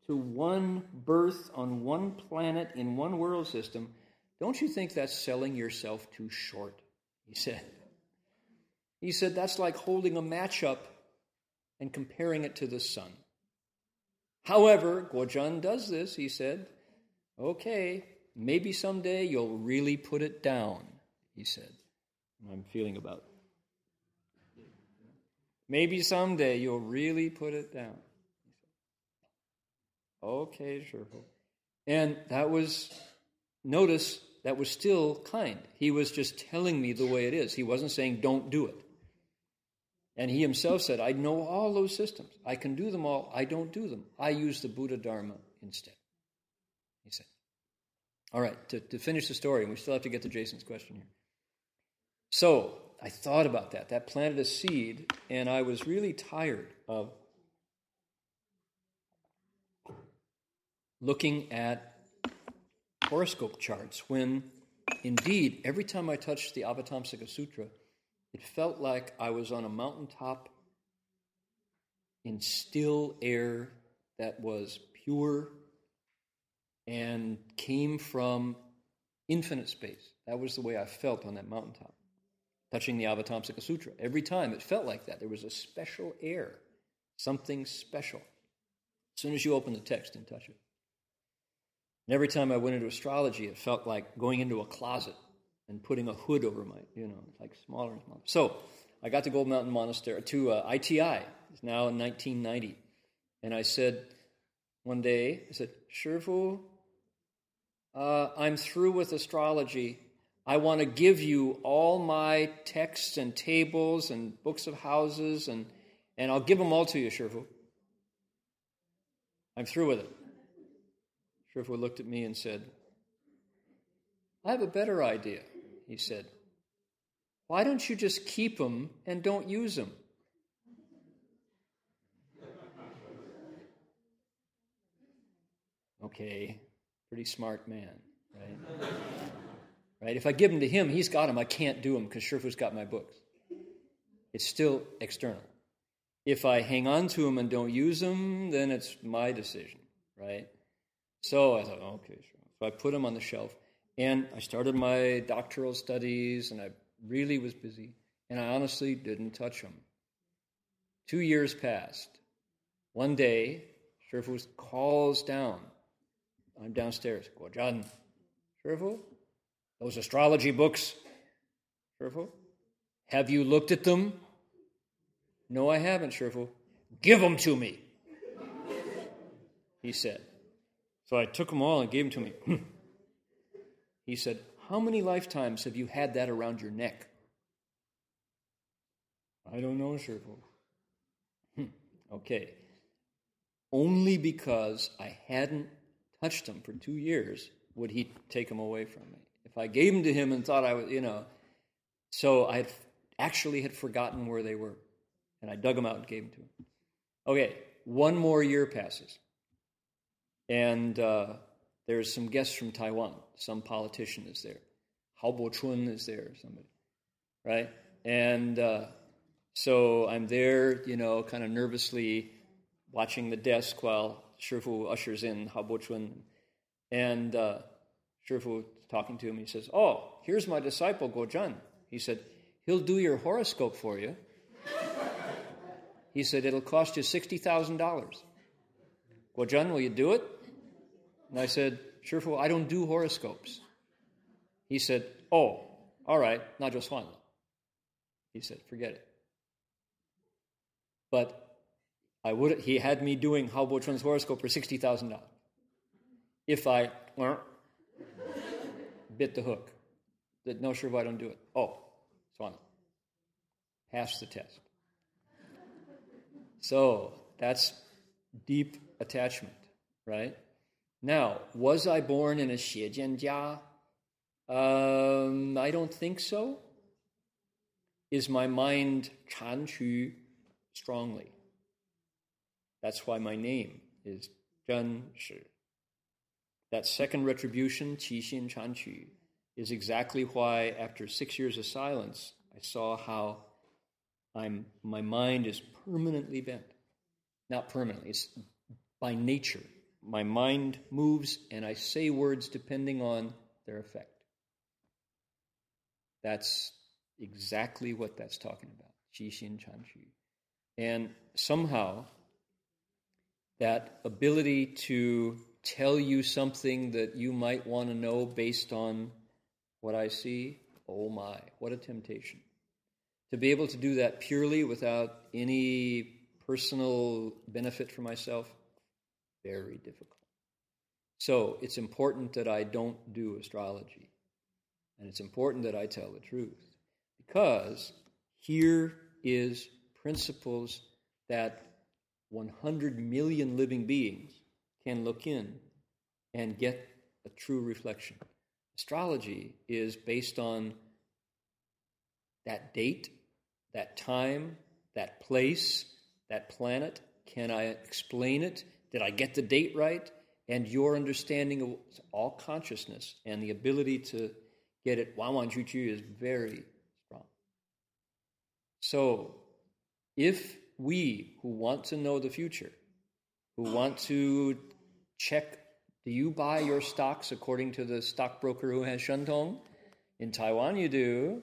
Speaker 1: to one birth on one planet in one world system. Don't you think that's selling yourself too short? He said. He said that's like holding a match up and comparing it to the sun. However, Guozhan does this. He said, okay, maybe someday you'll really put it down, he said. I'm feeling about. Maybe someday you'll really put it down. Okay, sure. And that was, notice, that was still kind. He was just telling me the way it is. He wasn't saying, don't do it. And he himself said, I know all those systems. I can do them all. I don't do them. I use the Buddha Dharma instead. He said. All right, to, to finish the story, and we still have to get to Jason's question here. So I thought about that. That planted a seed, and I was really tired of looking at horoscope charts when, indeed, every time I touched the Avatamsaka Sutra, it felt like I was on a mountaintop in still air that was pure and came from infinite space. That was the way I felt on that mountaintop, touching the Avatamsaka Sutra. Every time it felt like that. There was a special air, something special. As soon as you open the text and touch it. And every time I went into astrology, it felt like going into a closet and putting a hood over my, you know, like smaller and smaller. So I got to Gold Mountain Monastery, to uh, ITI. It's now in 1990. And I said one day, I said, Shifu, uh, I'm through with astrology. I want to give you all my texts and tables and books of houses, and, and I'll give them all to you, Shifu. I'm through with it. Shifu looked at me and said, I have a better idea he said. Why don't you just keep them and don't use them? Okay, pretty smart man, right? right? If I give them to him, he's got them. I can't do them because Shifu's got my books. It's still external. If I hang on to them and don't use them, then it's my decision, right? So I thought, oh, okay, sure. So I put them on the shelf. And I started my doctoral studies, and I really was busy, and I honestly didn't touch them. Two years passed. One day, Shifu calls down. I'm downstairs. Guozhan, Shifu, those astrology books. Shifu, have you looked at them? No, I haven't, Shifu. Give them to me, he said. So I took them all and gave them to me. He said, How many lifetimes have you had that around your neck? I don't know, Shifu. Hmm, okay. Only because I hadn't touched them for two years would he take them away from me. If I gave them to him and thought I was, you know, so I actually had forgotten where they were. And I dug them out and gave them to him. Okay, one more year passes. And uh, there's some guests from Taiwan. Some politician is there. Hao Bo-chun is there, somebody, right? And uh, so I'm there, you know, kind of nervously watching the desk while Shifu ushers in Hao Bo-chun. And uh, Shifu talking to him, he says, Oh, here's my disciple, Guozhan. He said, He'll do your horoscope for you. he said, It'll cost you $60,000. Guozhan, will you do it? And I said, Shifu, I don't do horoscopes. He said, Oh, all right, not just one. He said, Forget it. But I would, he had me doing Hao Bo-chun's horoscope for $60,000. If I uh, bit the hook, that no, sure, I don't do it. Oh, Swan. Pass the test. So that's deep attachment, right? Now, was I born in a Xiejianjia? Um, I don't think so. Is my mind Chanqu strongly? That's why my name is Zhen Shi. That second retribution, Qi Xin Chanqu, is exactly why, after six years of silence, I saw how I'm, my mind is permanently bent. Not permanently, it's by nature my mind moves and I say words depending on their effect. That's exactly what that's talking about. Qi Xin Chan Qu. And somehow, that ability to tell you something that you might want to know based on what I see, oh my, what a temptation. To be able to do that purely without any personal benefit for myself, very difficult. So it's important that I don't do astrology. And it's important that I tell the truth. Because here is principles that 100 million living beings can look in and get a true reflection. Astrology is based on that date, that time, that place, that planet. Can I explain it? Did I get the date right? And your understanding of all consciousness and the ability to get it, Wan Wan Chu Chu, is very strong. So, if we who want to know the future, who want to check do you buy your stocks according to the stockbroker who has Shentong? In Taiwan, you do.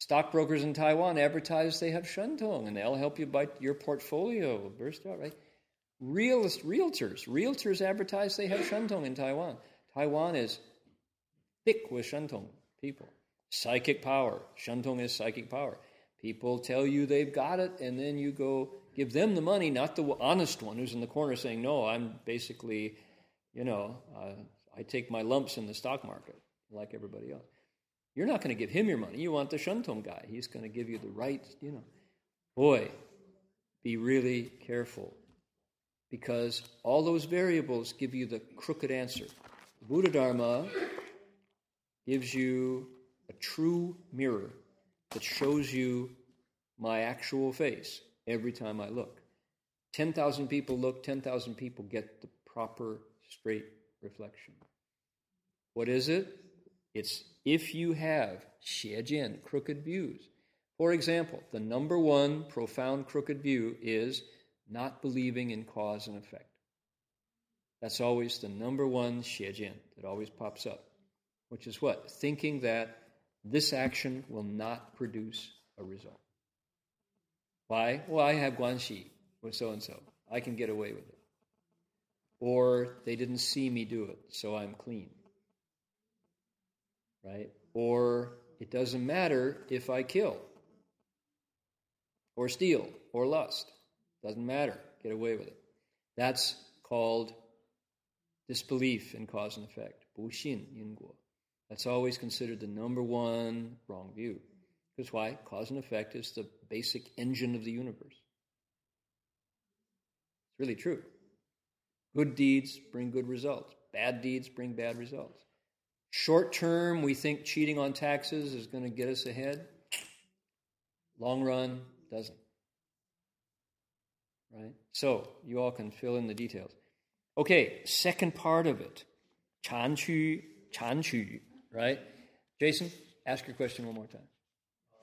Speaker 1: Stockbrokers in Taiwan advertise they have Shentong and they'll help you buy your portfolio. Burst out, right? Realist, realtors. Realtors advertise they have Shentong in Taiwan. Taiwan is thick with Shentong people. Psychic power. Shentong is psychic power. People tell you they've got it, and then you go give them the money, not the honest one who's in the corner saying, No, I'm basically, you know, uh, I take my lumps in the stock market like everybody else. You're not going to give him your money. You want the Shentong guy. He's going to give you the right, you know. Boy, be really careful because all those variables give you the crooked answer. Buddha Dharma gives you a true mirror that shows you my actual face every time I look. 10,000 people look, 10,000 people get the proper straight reflection. What is it? It's if you have xiejian, crooked views. For example, the number one profound crooked view is not believing in cause and effect. That's always the number one xiejian that always pops up, which is what? Thinking that this action will not produce a result. Why? Well, I have guanxi with so and so. I can get away with it. Or they didn't see me do it, so I'm clean. Right? Or it doesn't matter if I kill, or steal, or lust. Doesn't matter. Get away with it. That's called disbelief in cause and effect. Buxin yinguo. That's always considered the number one wrong view. Because why? Cause and effect is the basic engine of the universe. It's really true. Good deeds bring good results. Bad deeds bring bad results. Short term, we think cheating on taxes is going to get us ahead. Long run, doesn't right? So you all can fill in the details. Okay, second part of it, chan chu, chan chu, right? Jason, ask your question one more time.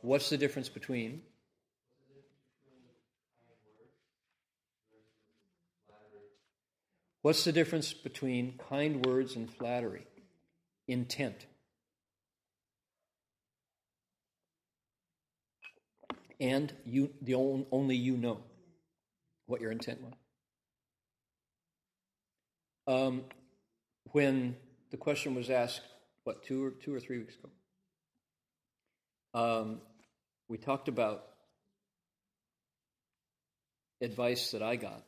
Speaker 1: What's the difference between? What's the difference between kind words and flattery? Intent. And you, the only you know what your intent was. Um, when the question was asked, what two or two or three weeks ago, um, we talked about advice that I got.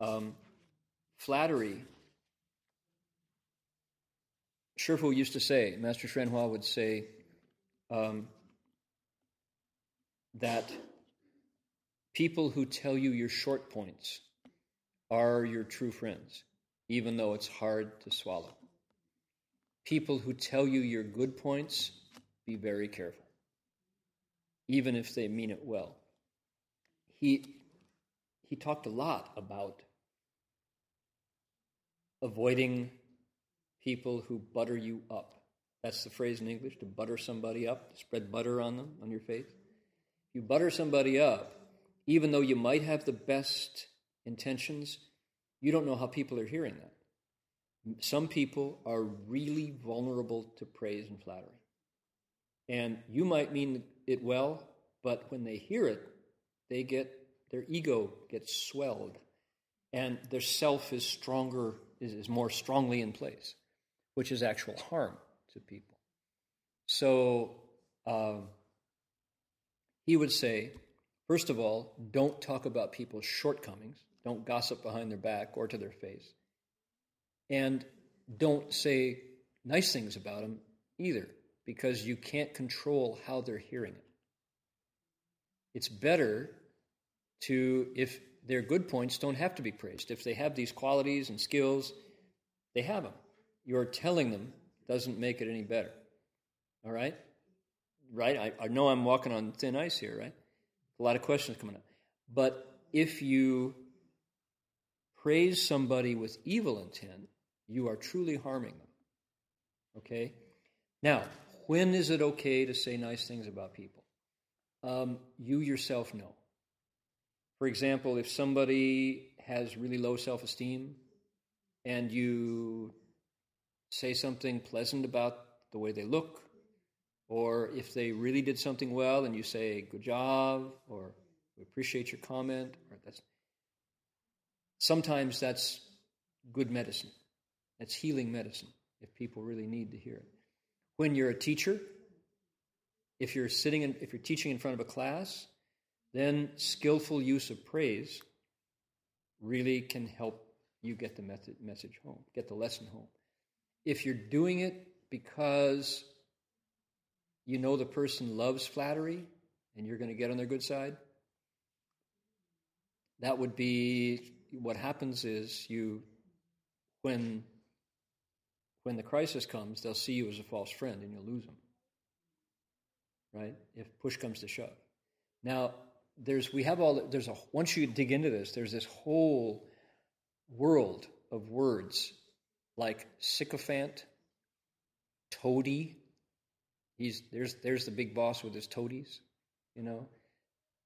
Speaker 1: Um, flattery. Shifu used to say, Master Hsuan would say um, that people who tell you your short points are your true friends, even though it's hard to swallow. People who tell you your good points, be very careful, even if they mean it well. He, he talked a lot about avoiding people who butter you up. That's the phrase in English to butter somebody up, to spread butter on them, on your face. You butter somebody up, even though you might have the best intentions, you don't know how people are hearing that. Some people are really vulnerable to praise and flattery. And you might mean it well, but when they hear it, they get their ego gets swelled and their self is stronger is, is more strongly in place, which is actual harm to people. So uh, he would say, first of all, don't talk about people's shortcomings, don't gossip behind their back or to their face, and don't say nice things about them either, because you can't control how they're hearing it. It's better to, if their good points don't have to be praised. If they have these qualities and skills, they have them. Your telling them doesn't make it any better. All right? Right? I, I know I'm walking on thin ice here, right? A lot of questions coming up. But if you praise somebody with evil intent, you are truly harming them. Okay? Now, when is it okay to say nice things about people? Um, you yourself know. For example, if somebody has really low self esteem and you say something pleasant about the way they look, or if they really did something well and you say, good job, or we appreciate your comment, or that's sometimes that's good medicine. That's healing medicine if people really need to hear it. When you're a teacher, if you're sitting in, if you're teaching in front of a class then skillful use of praise really can help you get the message home, get the lesson home. If you're doing it because you know the person loves flattery and you're going to get on their good side, that would be what happens is you when when the crisis comes, they'll see you as a false friend and you'll lose them. Right? If push comes to shove. Now, there's we have all there's a once you dig into this there's this whole world of words like sycophant toady he's there's there's the big boss with his toadies you know?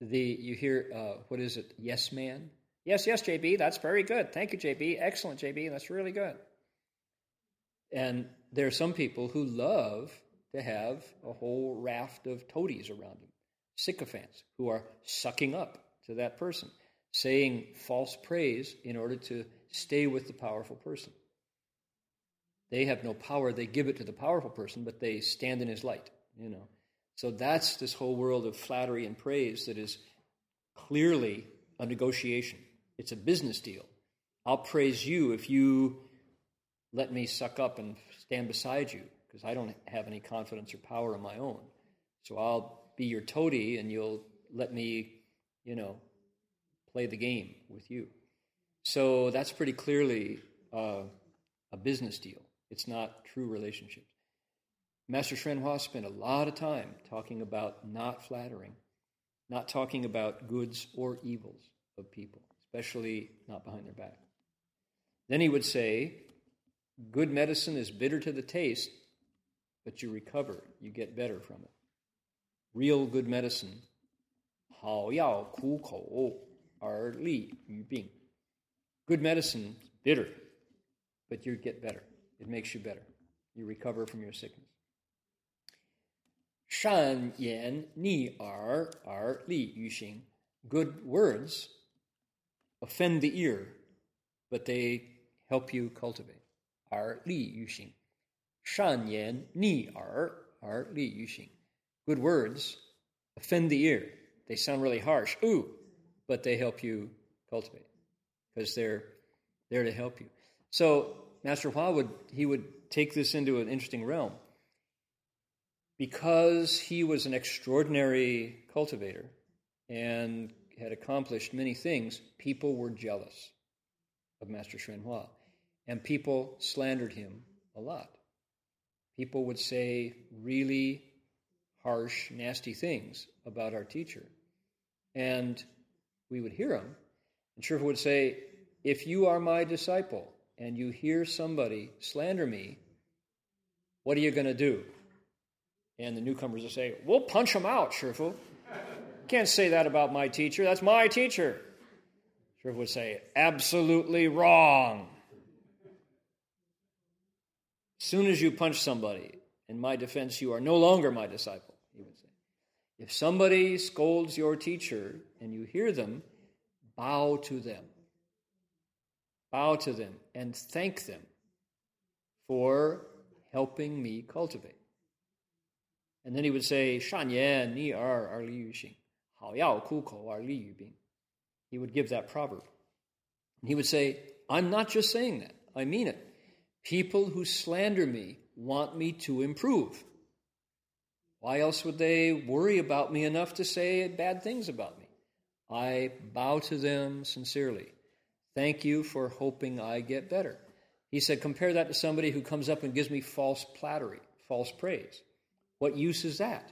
Speaker 1: The you hear uh, what is it? Yes man? Yes yes jb that's very good. Thank you jb excellent jb that's really good. And there are some people who love to have a whole raft of toadies around them. Sycophants who are sucking up to that person, saying false praise in order to stay with the powerful person. They have no power, they give it to the powerful person, but they stand in his light, you know. So that's this whole world of flattery and praise that is clearly a negotiation. It's a business deal. I'll praise you if you let me suck up and stand beside you because I don't have any confidence or power of my own. So I'll be your toady and you'll let me, you know, play the game with you. So that's pretty clearly uh, a business deal. It's not true relationships. Master Hsuan Hua spent a lot of time talking about not flattering, not talking about goods or evils of people, especially not behind their back. Then he would say, Good medicine is bitter to the taste, but you recover, you get better from it. Real good medicine, 好药苦口而利于病. Good medicine, bitter, but you get better. It makes you better. You recover from your sickness. 善言逆耳而利于行. Good words offend the ear, but they help you cultivate. 而利于行，善言逆耳而利于行。Good words offend the ear. They sound really harsh, ooh, but they help you cultivate because they're there to help you. So Master Hua would he would take this into an interesting realm. Because he was an extraordinary cultivator and had accomplished many things, people were jealous of Master Hsuan Hua. And people slandered him a lot. People would say really harsh, nasty things about our teacher. And we would hear them. And Shifu would say, If you are my disciple and you hear somebody slander me, what are you going to do? And the newcomers would say, We'll punch him out, Shifu. Can't say that about my teacher. That's my teacher. Shifu would say, Absolutely wrong soon as you punch somebody, in my defense, you are no longer my disciple, he would say. If somebody scolds your teacher and you hear them, bow to them Bow to them and thank them for helping me cultivate. And then he would say, 善言逆耳而利于行，好药苦口而利于病. He would give that proverb. And he would say, I'm not just saying that, I mean it. People who slander me want me to improve. Why else would they worry about me enough to say bad things about me? I bow to them sincerely. Thank you for hoping I get better. He said, compare that to somebody who comes up and gives me false flattery, false praise. What use is that?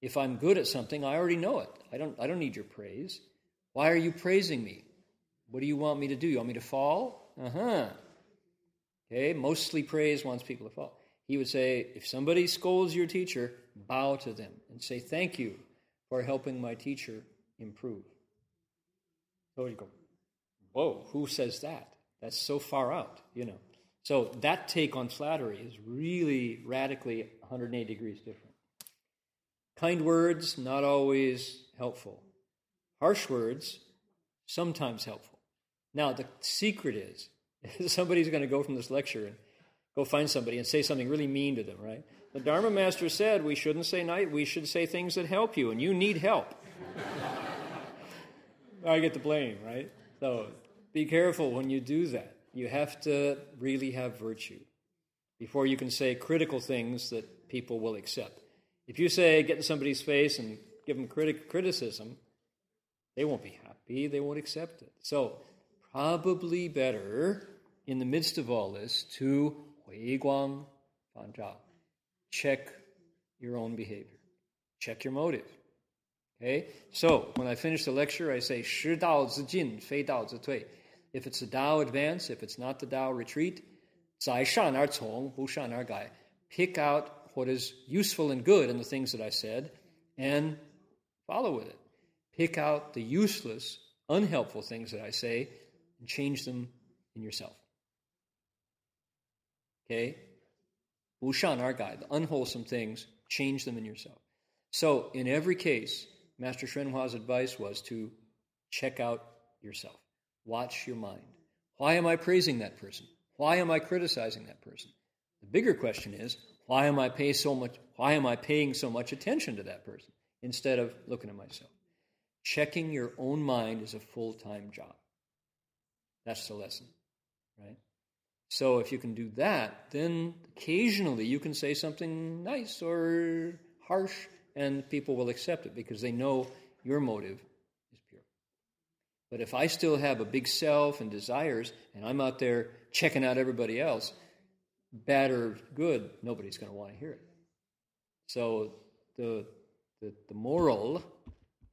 Speaker 1: If I'm good at something, I already know it. I don't, I don't need your praise. Why are you praising me? What do you want me to do? You want me to fall? Uh huh. Okay, mostly praise wants people to fall. He would say, if somebody scolds your teacher, bow to them and say, Thank you for helping my teacher improve. So you go, Whoa, who says that? That's so far out, you know. So that take on flattery is really radically 180 degrees different. Kind words, not always helpful. Harsh words, sometimes helpful. Now, the secret is somebody's going to go from this lecture and go find somebody and say something really mean to them, right? The Dharma master said we shouldn't say night, we should say things that help you, and you need help. I get the blame, right? So be careful when you do that. You have to really have virtue before you can say critical things that people will accept. If you say, get in somebody's face and give them criti- criticism, they won't be happy, they won't accept it. So, probably better in the midst of all this to 回光返照, check your own behavior, check your motive. Okay, so when I finish the lecture, I say 识道之进，非道之退. if it's the Tao advance, if it's not the Tao retreat, zai shan er cong, wu shan er gai. Pick out what is useful and good in the things that I said and follow with it. Pick out the useless, unhelpful things that I say and change them in yourself. Okay? Wu shan er gai, the unwholesome things, change them in yourself. So, in every case, Master Hsuan Hua's advice was to check out yourself. Watch your mind. Why am I praising that person? Why am I criticizing that person? The bigger question is, why am I paying so much why am I paying so much attention to that person instead of looking at myself? Checking your own mind is a full-time job. That's the lesson, right? So if you can do that, then occasionally you can say something nice or harsh, and people will accept it because they know your motive. But if I still have a big self and desires, and I'm out there checking out everybody else, bad or good, nobody's going to want to hear it. So the, the, the moral,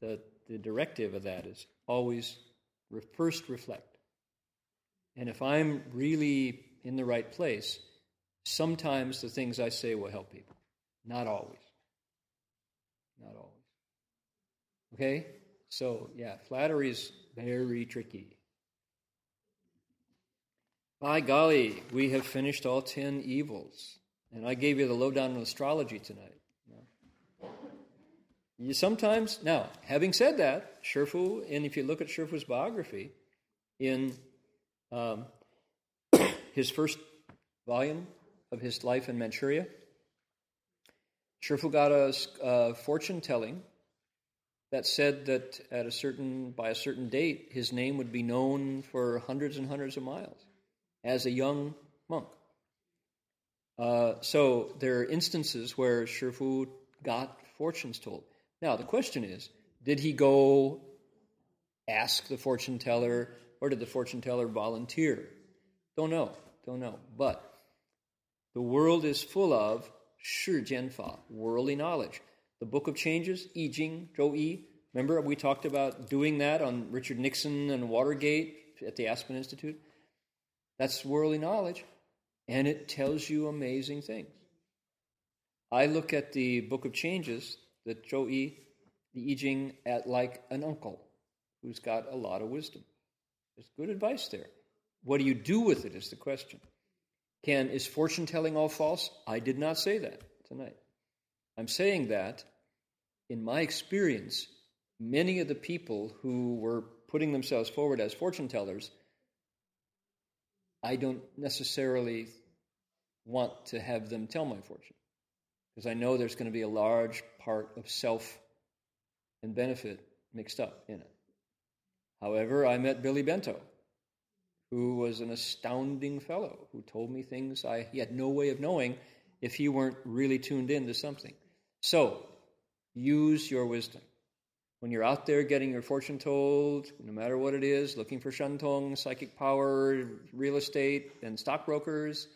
Speaker 1: the, the directive of that is always First, reflect. And if I'm really in the right place, sometimes the things I say will help people. Not always. Not always. Okay? So, yeah, flattery is very tricky. By golly, we have finished all 10 evils. And I gave you the lowdown on astrology tonight. You sometimes, now, having said that, Shifu, and if you look at Shifu's biography, in um, his first volume of his life in Manchuria, Shifu got a, a fortune telling that said that at a certain by a certain date his name would be known for hundreds and hundreds of miles as a young monk. Uh, so there are instances where Shifu got fortunes told. Now the question is, did he go ask the fortune teller, or did the fortune teller volunteer? Don't know, don't know. But the world is full of shi jianfa, worldly knowledge. The Book of Changes, I Ching, Zhou Yi. Remember, we talked about doing that on Richard Nixon and Watergate at the Aspen Institute? That's worldly knowledge, and it tells you amazing things. I look at the Book of Changes, the Zhou Yi, the I Ching, at like an uncle who's got a lot of wisdom. There's good advice there. What do you do with it is the question. Can is fortune telling all false? I did not say that tonight. I'm saying that in my experience, many of the people who were putting themselves forward as fortune tellers, I don't necessarily want to have them tell my fortune because I know there's going to be a large part of self and benefit mixed up in it. However, I met Billy Bento, who was an astounding fellow who told me things I he had no way of knowing if he weren't really tuned in to something. So, use your wisdom. When you're out there getting your fortune told, no matter what it is, looking for Shentong, psychic power, real estate, and stockbrokers,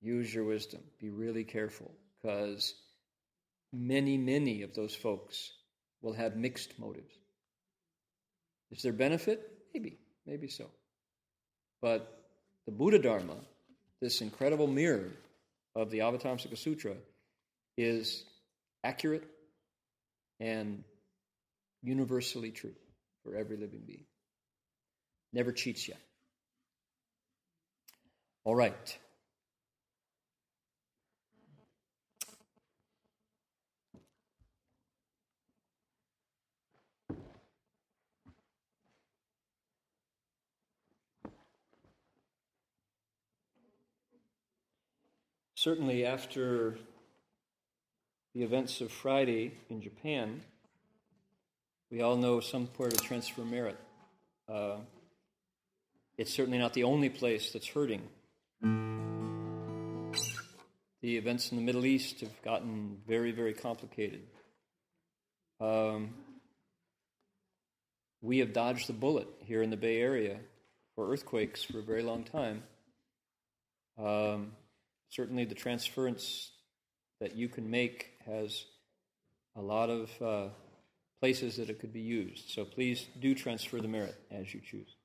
Speaker 1: use your wisdom. Be really careful because many, many of those folks will have mixed motives. Is there benefit? Maybe, maybe so. But the Buddha Dharma, this incredible mirror of the Avatamsaka Sutra, is accurate and universally true for every living being. Never cheats you. All right. certainly after the events of Friday in Japan, we all know some part of transfer merit. Uh, it's certainly not the only place that's hurting. The events in the Middle East have gotten very, very complicated. Um, we have dodged the bullet here in the Bay Area for earthquakes for a very long time. Um, certainly the transference that you can make has a lot of uh, places that it could be used. So please do transfer the merit as you choose.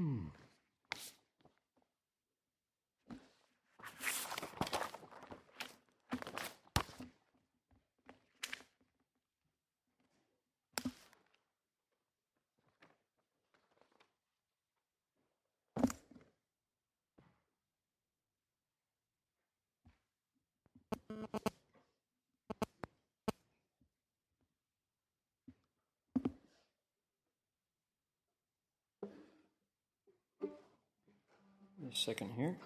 Speaker 1: Hmm. A second here.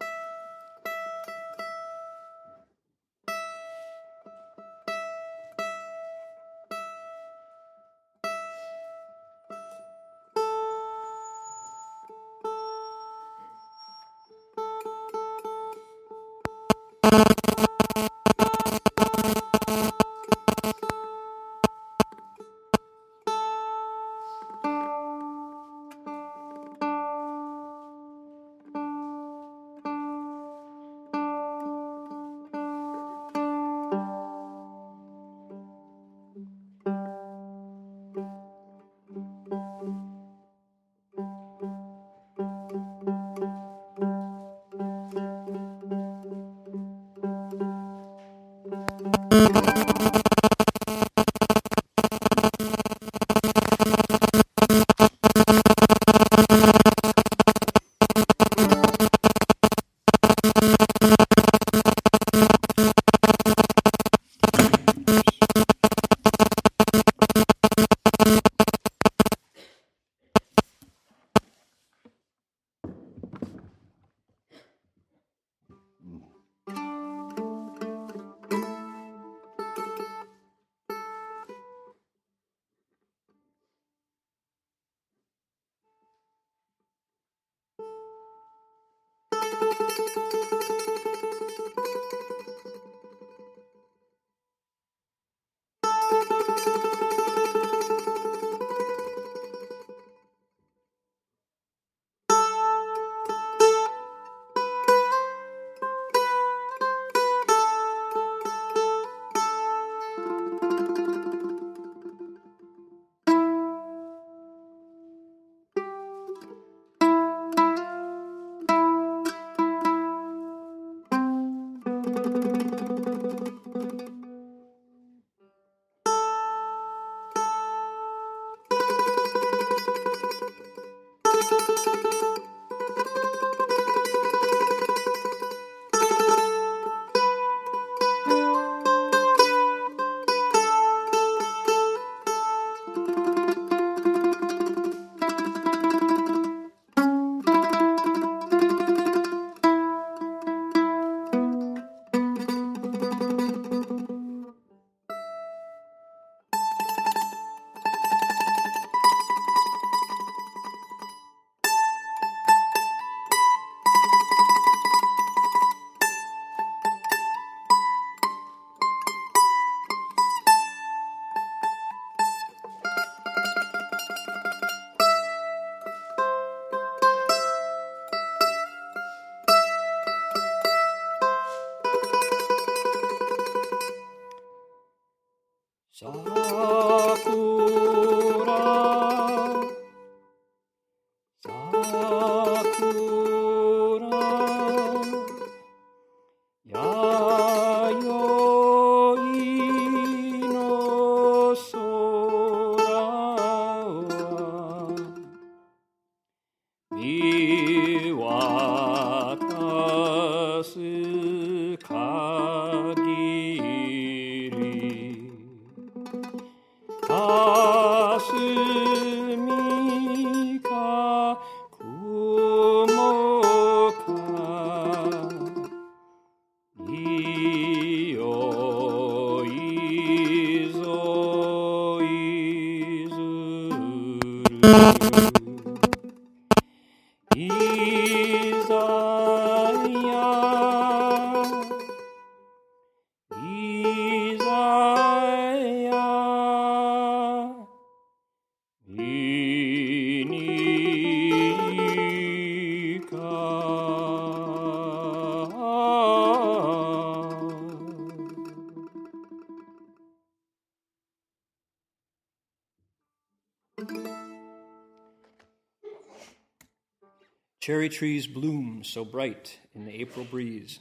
Speaker 1: Cherry trees bloom so bright in the April breeze,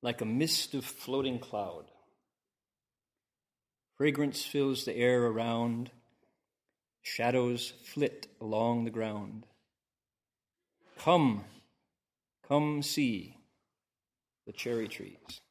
Speaker 1: like a mist of floating cloud. Fragrance fills the air around, shadows flit along the ground. Come, come see the cherry trees.